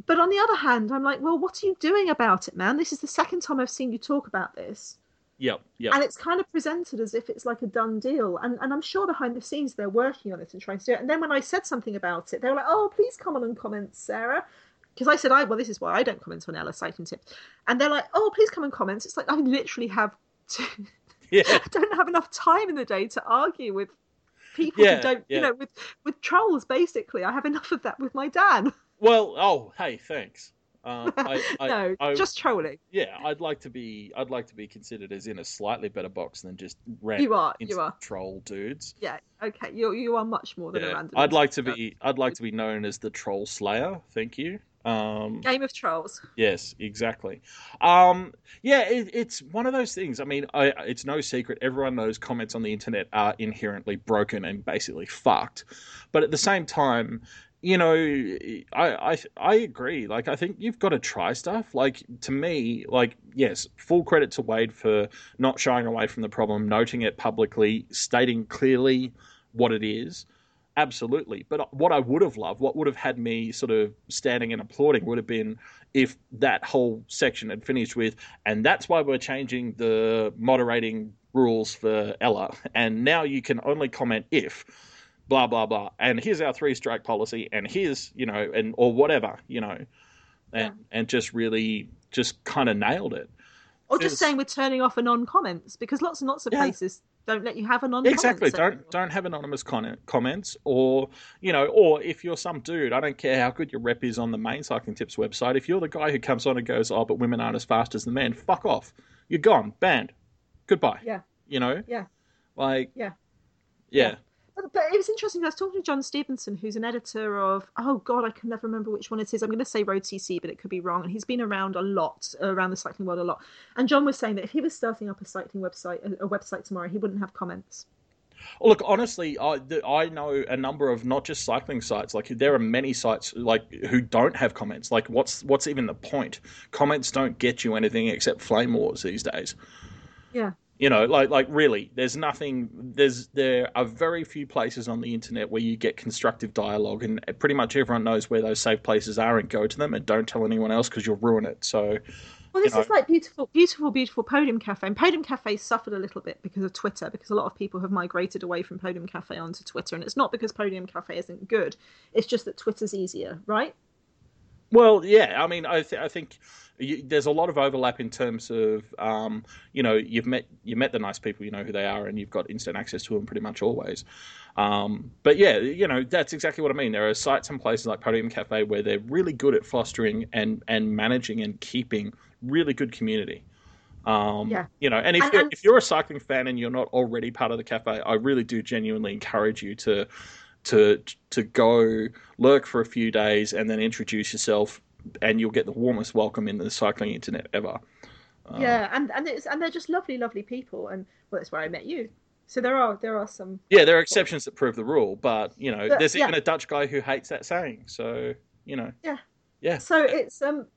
But on the other hand, I'm like, well, what are you doing about it, man? This is the second time I've seen you talk about this. Yep. Yep. And it's kind of presented as if it's like a done deal. And, and I'm sure behind the scenes they're working on it and trying to do it. And then when I said something about it, they were like, oh, please come on and comment, Sarah. Because I said, I well, this is why I don't comment on Ella cycling tips. And they're like, oh, please come and comment. It's like I literally have to, yeah. I *laughs* don't have enough time in the day to argue with people Yeah, who don't, yeah. you know, with, with trolls, basically. I have enough of that with my dad. *laughs* Well, oh, hey, thanks. Uh, *laughs* I, I, no, I, just trolling. yeah, I'd like to be, I'd like to be considered as in a slightly better box than just random You are, you are. troll dudes. Yeah, okay. You you are much more than a random. I'd like to be, I'd like to be known as the troll slayer. Thank you. Um, Game of Trolls. Yes, exactly. Um, yeah, it, it's one of those things. I mean, I, it's no secret. Everyone knows comments on the internet are inherently broken and basically fucked. But at the same time, you know, I, I I agree. Like, I think you've got to try stuff. Like to me, like yes, full credit to Wade for not shying away from the problem, noting it publicly, stating clearly what it is. Absolutely. But what I would have loved, what would have had me sort of standing and applauding, would have been if that whole section had finished with, and that's why we're changing the moderating rules for Ella. And now you can only comment if blah blah blah. And here's our three strike policy, and here's you know, and or whatever, you know, and and just really just kind of nailed it. Or just saying we're turning off anon comments because lots and lots of Yeah. places don't let you have anon Exactly. comments. Don't don't have anonymous con- comments, or you know, or if you're some dude, I don't care how good your rep is on the main cycling tips website. If you're the guy who comes on and goes, "Oh, but women aren't as fast as the men," fuck off. You're gone, banned, goodbye. Yeah. You know. Yeah. Like. Yeah. Yeah. But, but it was interesting. I was talking to John Stevenson, who's an editor of oh god, I can never remember which one it is. I'm going to say Road CC, but it could be wrong. And he's been around a lot, around the cycling world a lot. And John was saying that if he was starting up a cycling website, a, a website tomorrow, he wouldn't have comments. Well, look, honestly, I I know a number of not just cycling sites. Like there are many sites like who don't have comments. Like what's what's even the point? Comments don't get you anything except flame wars these days. Yeah. You know, like like really, there's nothing. There's there are very few places on the internet where you get constructive dialogue, and pretty much everyone knows where those safe places are, and go to them, and don't tell anyone else because you'll ruin it. So, Well, this know. is like beautiful, beautiful, beautiful Podium Cafe. And Podium Cafe suffered a little bit because of Twitter, because a lot of people have migrated away from Podium Cafe onto Twitter. And it's not because Podium Cafe isn't good, it's just that Twitter's easier, right? Well, yeah, I mean, I, th- I think you, there's a lot of overlap in terms of, um, you know, you've met you met the nice people, you know who they are, and you've got instant access to them pretty much always. Um, but yeah, you know, that's exactly what I mean. There are sites and places like Podium Cafe where they're really good at fostering and and managing and keeping really good community. Um, Yeah. You know, and if And- you're, and- if you're a cycling fan and you're not already part of the cafe, I really do genuinely encourage you to to to go lurk for a few days and then introduce yourself, and you'll get the warmest welcome in the cycling internet ever. Um, yeah, and and it's and they're just lovely, lovely people. And well, that's where I met you. So there are there are some. Yeah, there are exceptions that prove the rule, but you know, But, there's yeah. even a Dutch guy who hates that saying. So you know, Yeah. yeah, So it's um.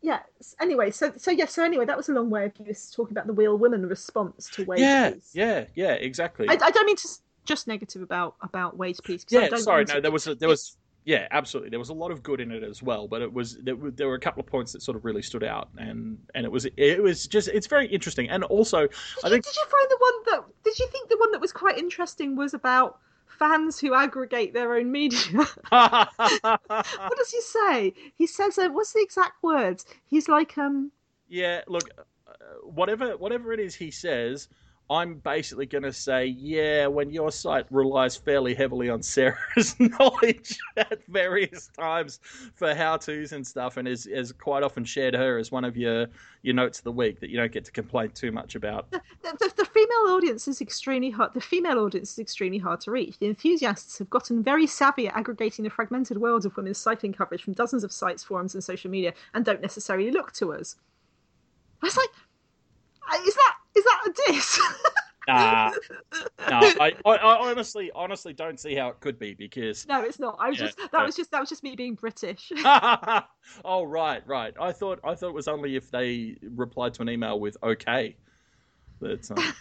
Yeah. Anyway, so so yeah. So anyway, that was a long way of you talking about the wheel women response to wage yeah, peace. yeah, yeah, exactly. I, I don't mean to just negative about about Wade's piece. 'cause I yeah, don't sorry, no, there was a, there was yeah, absolutely, there was a lot of good in it as well, but it was there were, there were a couple of points that sort of really stood out, and and it was it was just it's very interesting, and also I Did you, did you find the one that? Did you think the one that was quite interesting was about fans who aggregate their own media? *laughs* what does he say? He says, uh, "What's the exact words?" He's like, um, Yeah, look, uh, whatever whatever it is he says, I'm basically going to say, yeah, when your site relies fairly heavily on Sarah's *laughs* knowledge at various times for how tos and stuff, and has, has quite often shared her as one of your your notes of the week that you don't get to complain too much about. the, the, the female audience is extremely hard. The female audience is extremely hard to reach. The enthusiasts have gotten very savvy at aggregating the fragmented world of women's cycling coverage from dozens of sites, forums, and social media, and don't necessarily look to us. I was like, uh, is that is that a diss? *laughs* Nah, no, I, I, I honestly honestly don't see how it could be because. no, it's not. I was Yeah, just that no. was just that was just me being British. *laughs* *laughs* oh right, right. I thought I thought it was only if they replied to an email with "okay." That um,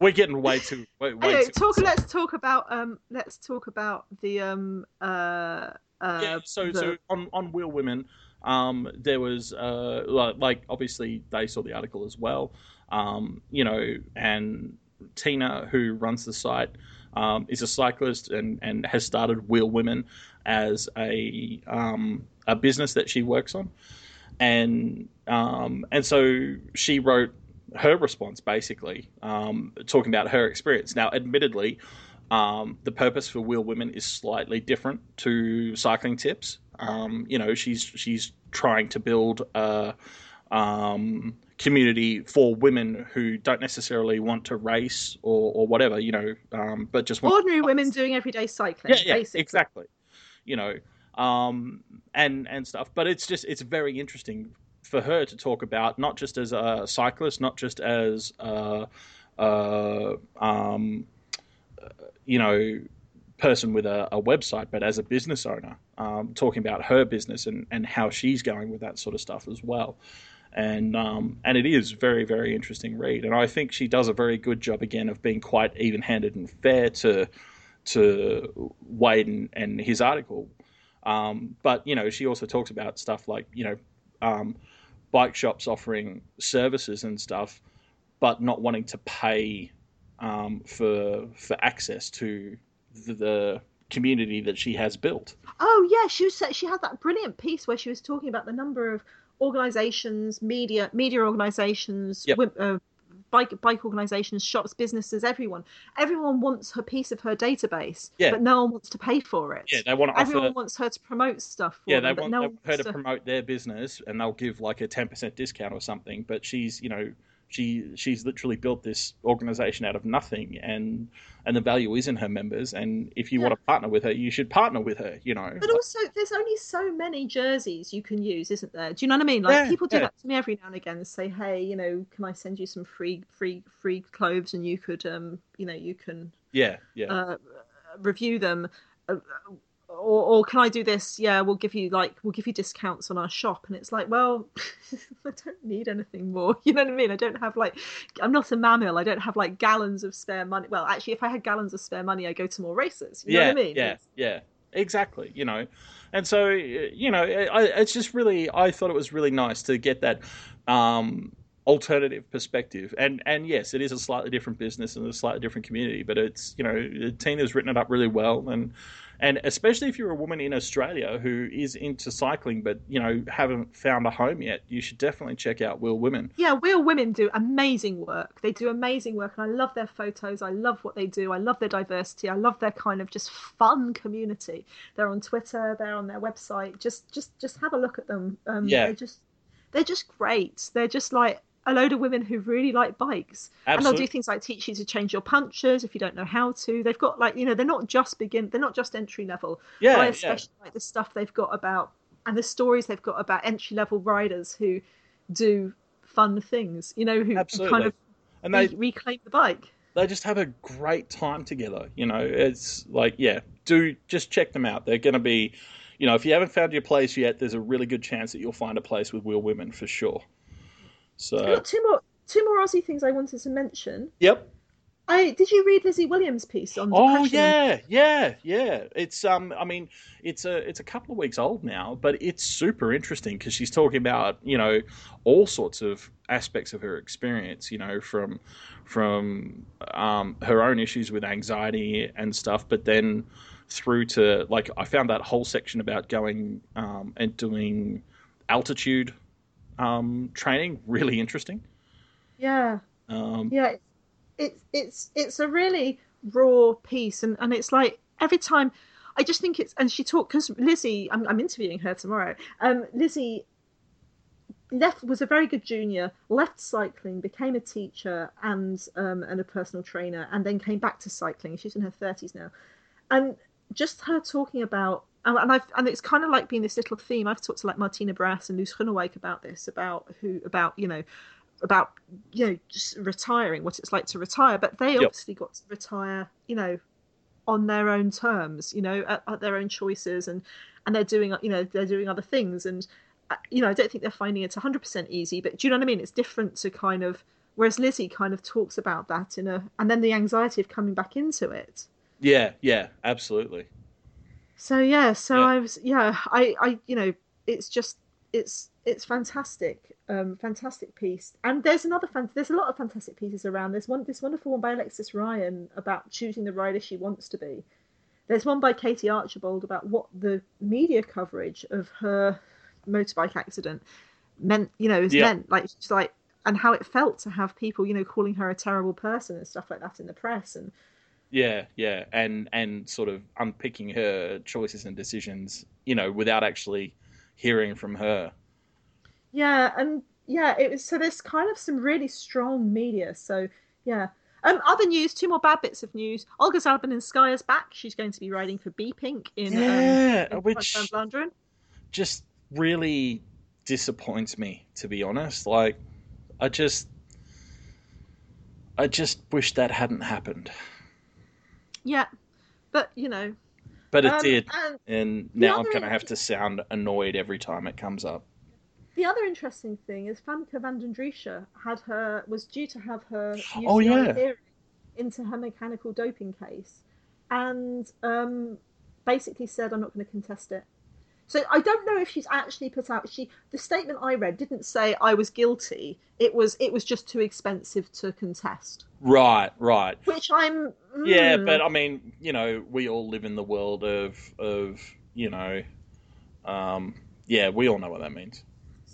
we're getting way too way, way anyway, too. talk. Let's talk about um. Let's talk about the um. Uh. uh yeah, so the- so on on Wheel Women, um, there was uh like, obviously they saw the article as well, um, you know, and Tina who runs the site um, is a cyclist and and has started Wheel Women as a um a business that she works on, and um and so she wrote her response basically um talking about her experience. Now, admittedly. Um, the purpose for Wheel Women is slightly different to Cycling Tips. Um, you know, she's she's trying to build a um, community for women who don't necessarily want to race or, or whatever. You know, um, but just want ordinary women doing everyday cycling. yeah, yeah, basically. exactly. You know, um, and and stuff. But it's just it's very interesting for her to talk about not just as a cyclist, not just as a, a um, you know person with a, a website, but as a business owner, um, talking about her business and, and how she's going with that sort of stuff as well. And um, and it is very very interesting read, and I think she does a very good job again of being quite even handed and fair to to Wade and, and his article. Um, but you know, she also talks about stuff like you know, um, bike shops offering services and stuff, but not wanting to pay um, for for access to the, the community that she has built. Oh yeah, she was she had that brilliant piece where she was talking about the number of organizations, media media organizations, Yep. uh, bike bike organizations, shops, businesses, everyone. Everyone wants her piece of her database, Yeah. but no one wants to pay for it. Yeah, they want to Everyone offer. wants her to promote stuff for Yeah, they want, no they want her to promote their business, and they'll give like a ten percent discount or something. But she's, you know, she she's literally built this organization out of nothing, and and the value is in her members. And if you Yeah. want to partner with her, you should partner with her. You know, But also, there's only so many jerseys you can use, isn't there? Do you know what I mean? Like Yeah, people do yeah. that to me every now and again. Say, hey, you know, can I send you some free, free, free clothes, and you could, um, you know, you can yeah, yeah. uh, review them. Uh, or, or can I do this? Yeah, we'll give you like we'll give you discounts on our shop, and it's like, well, *laughs* I don't need anything more. *laughs* You know what I mean? I don't have like I'm not a mammal. I don't have like gallons of spare money. Well, actually, if I had gallons of spare money, I go to more races. You yeah, know what I mean? yeah, yeah, exactly. You know, and so you know, I, it's just really I thought it was really nice to get that. Um, alternative perspective. And and yes, it is a slightly different business and a slightly different community, but it's you know Tina's written it up really well and. And especially if you're a woman in Australia who is into cycling but you know haven't found a home yet, you should definitely check out Wheel Women. Yeah, Wheel Women do amazing work. They do amazing work, and I love their photos. I love what they do. I love their diversity. I love their kind of just fun community. They're on Twitter. They're on their website. Just just just have a look at them. Um, Yeah. They're just they're just great. They're just like a load of women who really like bikes. And they'll do things like teach you to change your punches if you don't know how to. They've got like, you know, they're not just begin they're not just entry level. Yeah, I yeah. especially like the stuff they've got about and the stories they've got about entry level riders who do fun things, you know, who Absolutely. kind of And they re- reclaim the bike. they just have a great time together. You know, it's like yeah, do just check them out. They're going to be, you know, if you haven't found your place yet, there's a really good chance that you'll find a place with Wheel Women for sure. I've got two more two more Aussie things I wanted to mention. yep. I did you read Lizzie Williams' piece on Oh depression? yeah, yeah, yeah. It's um, I mean, it's a it's a couple of weeks old now, but it's super interesting because she's talking about you know all sorts of aspects of her experience. You know, from from um, her own issues with anxiety and stuff, but then through to like I found that whole section about going um, and doing altitude um, training really interesting. Yeah. Um, Yeah, it's it's it's a really raw piece, and and it's like every time I just think it's and she talked because Lizzie, I'm I'm interviewing her tomorrow. Um, Lizzie left was a very good junior, left cycling, became a teacher and um and a personal trainer, and then came back to cycling. She's in her thirties now, and just her talking about. And and I've and it's kind of like being this little theme. I've talked to like Martine Bras and Loes Gunnewijk about this, about who, about you know, about you know just retiring what it's like to retire but they Yep. obviously got to retire you know on their own terms you know at, at their own choices and and they're doing you know they're doing other things and uh, you know i don't think they're finding it 100% easy but do you know what i mean it's different to kind of whereas lizzie kind of talks about that in a and then the anxiety of coming back into it yeah, yeah, absolutely. So yeah so Yeah. i was yeah i i you know it's just it's it's fantastic um fantastic piece and there's another fan there's a lot of fantastic pieces around there's one this wonderful one by alexis ryan about choosing the rider she wants to be there's one by katie archibald about what the media coverage of her motorbike accident meant you know has Yeah. meant like just like and how it felt to have people you know calling her a terrible person and stuff like that in the press and Yeah, yeah, and and sort of unpicking her choices and decisions, you know, without actually hearing from her. Yeah, and yeah, it was so there's kind of some really strong media. So yeah. Um, other news, two more bad bits of news. Olga Zabelinskaya is back. She's going to be riding for BePink in Yeah, um, in which- Vlaanderen. Just really disappoints me, to be honest. Like, I just, I just wish that hadn't happened, Yeah, but you know, but it um, did, and and now I'm other- gonna have to sound annoyed every time it comes up. the other interesting thing is Femke van den Driessche had her was due to have her UCI Oh, yeah. hearing into her mechanical doping case, and um, basically said, "I'm not going to contest it." So I don't know if she's actually put out. She the statement I read didn't say I was guilty. It was it was just too expensive to contest. Right, right. Which I'm Yeah, mm, but I mean, you know, we all live in the world of of you know, um, yeah, we all know what that means.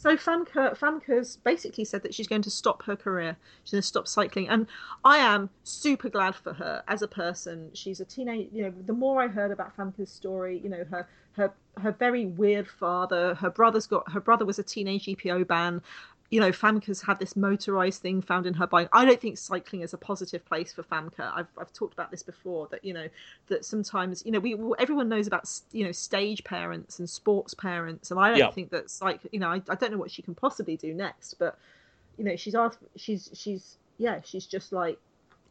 So Femke, Femke's basically said that she's going to stop her career. She's going to stop cycling, and I am super glad for her as a person. She's a teenage. You know, the more I heard about Femke's story, you know, her her her very weird father. Her brother's got her brother was a teenage EPO ban. You know, Femke's had this motorized thing found in her bike. I don't think cycling is a positive place for Femke. I've I've talked about this before. That you know that sometimes you know we everyone knows about you know stage parents and sports parents, and I don't Yeah. think that's like you know I, I don't know what she can possibly do next, but you know she's asked she's she's yeah she's just like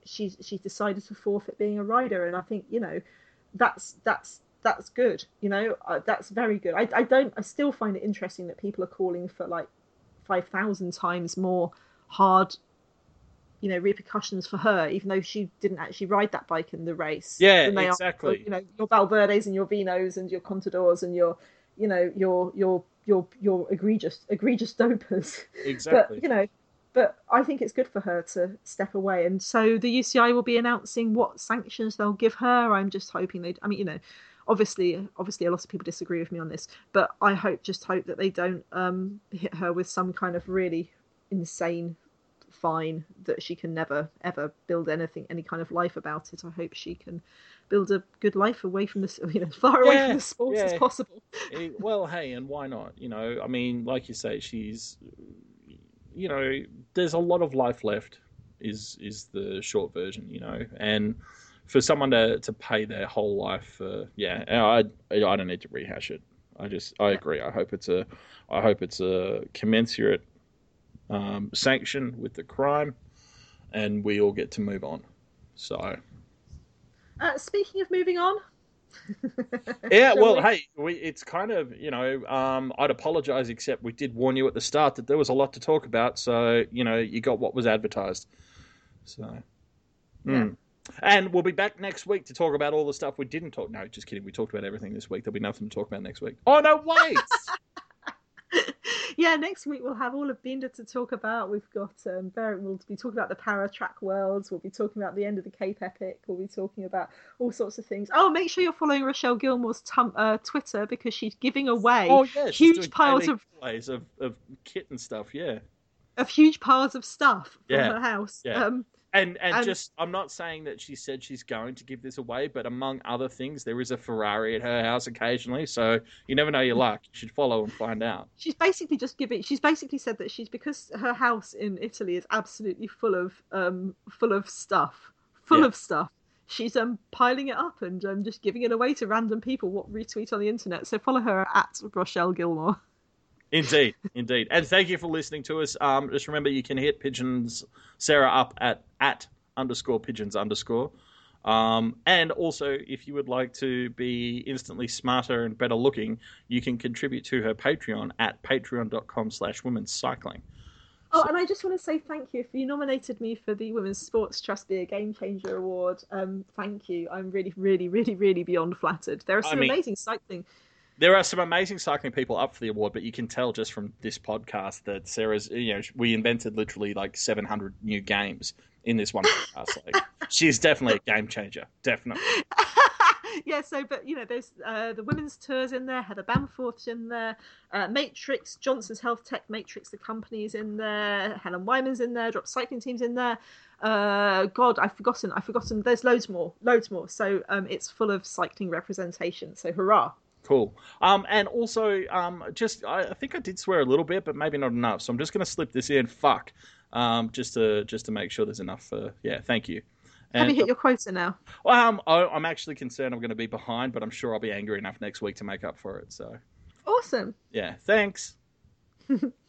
she's she's decided to forfeit being a rider, and I think you know that's that's that's good. You know, uh, that's very good. I, I don't. I still find it interesting that people are calling for like five thousand times more hard, you know, repercussions for her, even though she didn't actually ride that bike in the race. Yeah, are exactly. for, you know, your Valverdes and your Vinos and your Contadors and your, you know, your your your your egregious egregious dopers. Exactly. But you know, but I think it's good for her to step away, and so the UCI will be announcing what sanctions they'll give her. I'm just hoping they. I mean, you know, obviously, obviously, a lot of people disagree with me on this, but I hope, just hope that they don't um, hit her with some kind of really insane fine that she can never ever build anything, any kind of life about it. I hope she can build a good life away from this, *laughs* you know, far away from the sport as possible. Eh, well, hey, and why not? You know, I mean, like you say, she's, you know, there's a lot of life left. Is is the short version, you know, and for someone to, to pay their whole life for, yeah, I I don't need to rehash it. I just I agree. I hope it's a I hope it's a commensurate um, sanction with the crime, and we all get to move on. So Uh, speaking of moving on. *laughs* yeah, well, we? hey, we, it's kind of you know, um, I'd apologise, except we did warn you at the start that there was a lot to talk about, so you know, you got what was advertised. So, Yeah. And we'll be back next week to talk about all the stuff we didn't talk. No, just kidding. We talked about everything this week. There'll be nothing to talk about next week. Oh no, wait. *laughs* yeah, next week we'll have all of Binda to talk about. We've got um, Ber- we'll be talking about the para track worlds. We'll be talking about the end of the Cape Epic. We'll be talking about all sorts of things. Oh, make sure you're following Rochelle Gilmore's tum- uh, Twitter because she's giving away oh yeah, huge piles of, of of kit and stuff. Yeah. of huge piles of stuff from Yeah, her house. yeah. Um, And and And- just I'm not saying that she said she's going to give this away, but among other things, there is a Ferrari at her house occasionally, so you never know your *laughs* luck. You should follow and find out. she's basically just giving. She's basically said that she's because her house in Italy is absolutely full of um full of stuff, full Yeah. of stuff. She's um piling it up and um just giving it away to random people. What retweet on the internet? So follow her at Rochelle Gilmore. Indeed, indeed. And thank you for listening to us. Um, just remember you can hit pigeons Sarah up at at underscore pigeons underscore. Um, and also, if you would like to be instantly smarter and better looking, you can contribute to her Patreon at patreon.com slash women's cycling. Oh, and I just want to say thank you if you nominated me for the Women's Sports Trust Be a Game Changer Award. Um, thank you. I'm really, really, really, really beyond flattered. There are I some mean- amazing cycling. There are some amazing cycling people up for the award, but you can tell just from this podcast that Sarah's, you know, we invented literally like 700 new games in this one podcast. Like, *laughs* she's definitely a game changer. Definitely. *laughs* yeah, so but you know, there's uh, the women's tours in there. Heather Bamforth's in there. Uh, Matrix, Johnson's Health Tech Matrix, the company's in there. Helen Wyman's in there. Drop Cycling Team's in there. Uh, God, I've forgotten. I've forgotten. There's loads more, loads more. So um, it's full of cycling representation. So hurrah! Cool. Um, and also, um, just I, I think I did swear a little bit, but maybe not enough. So I'm just going to slip this in. Fuck. Um, just to just to make sure there's enough. For, yeah. Thank you. Have you hit your quota now? um, I, I'm actually concerned I'm going to be behind, but I'm sure I'll be angry enough next week to make up for it. So Awesome. yeah. Thanks. *laughs*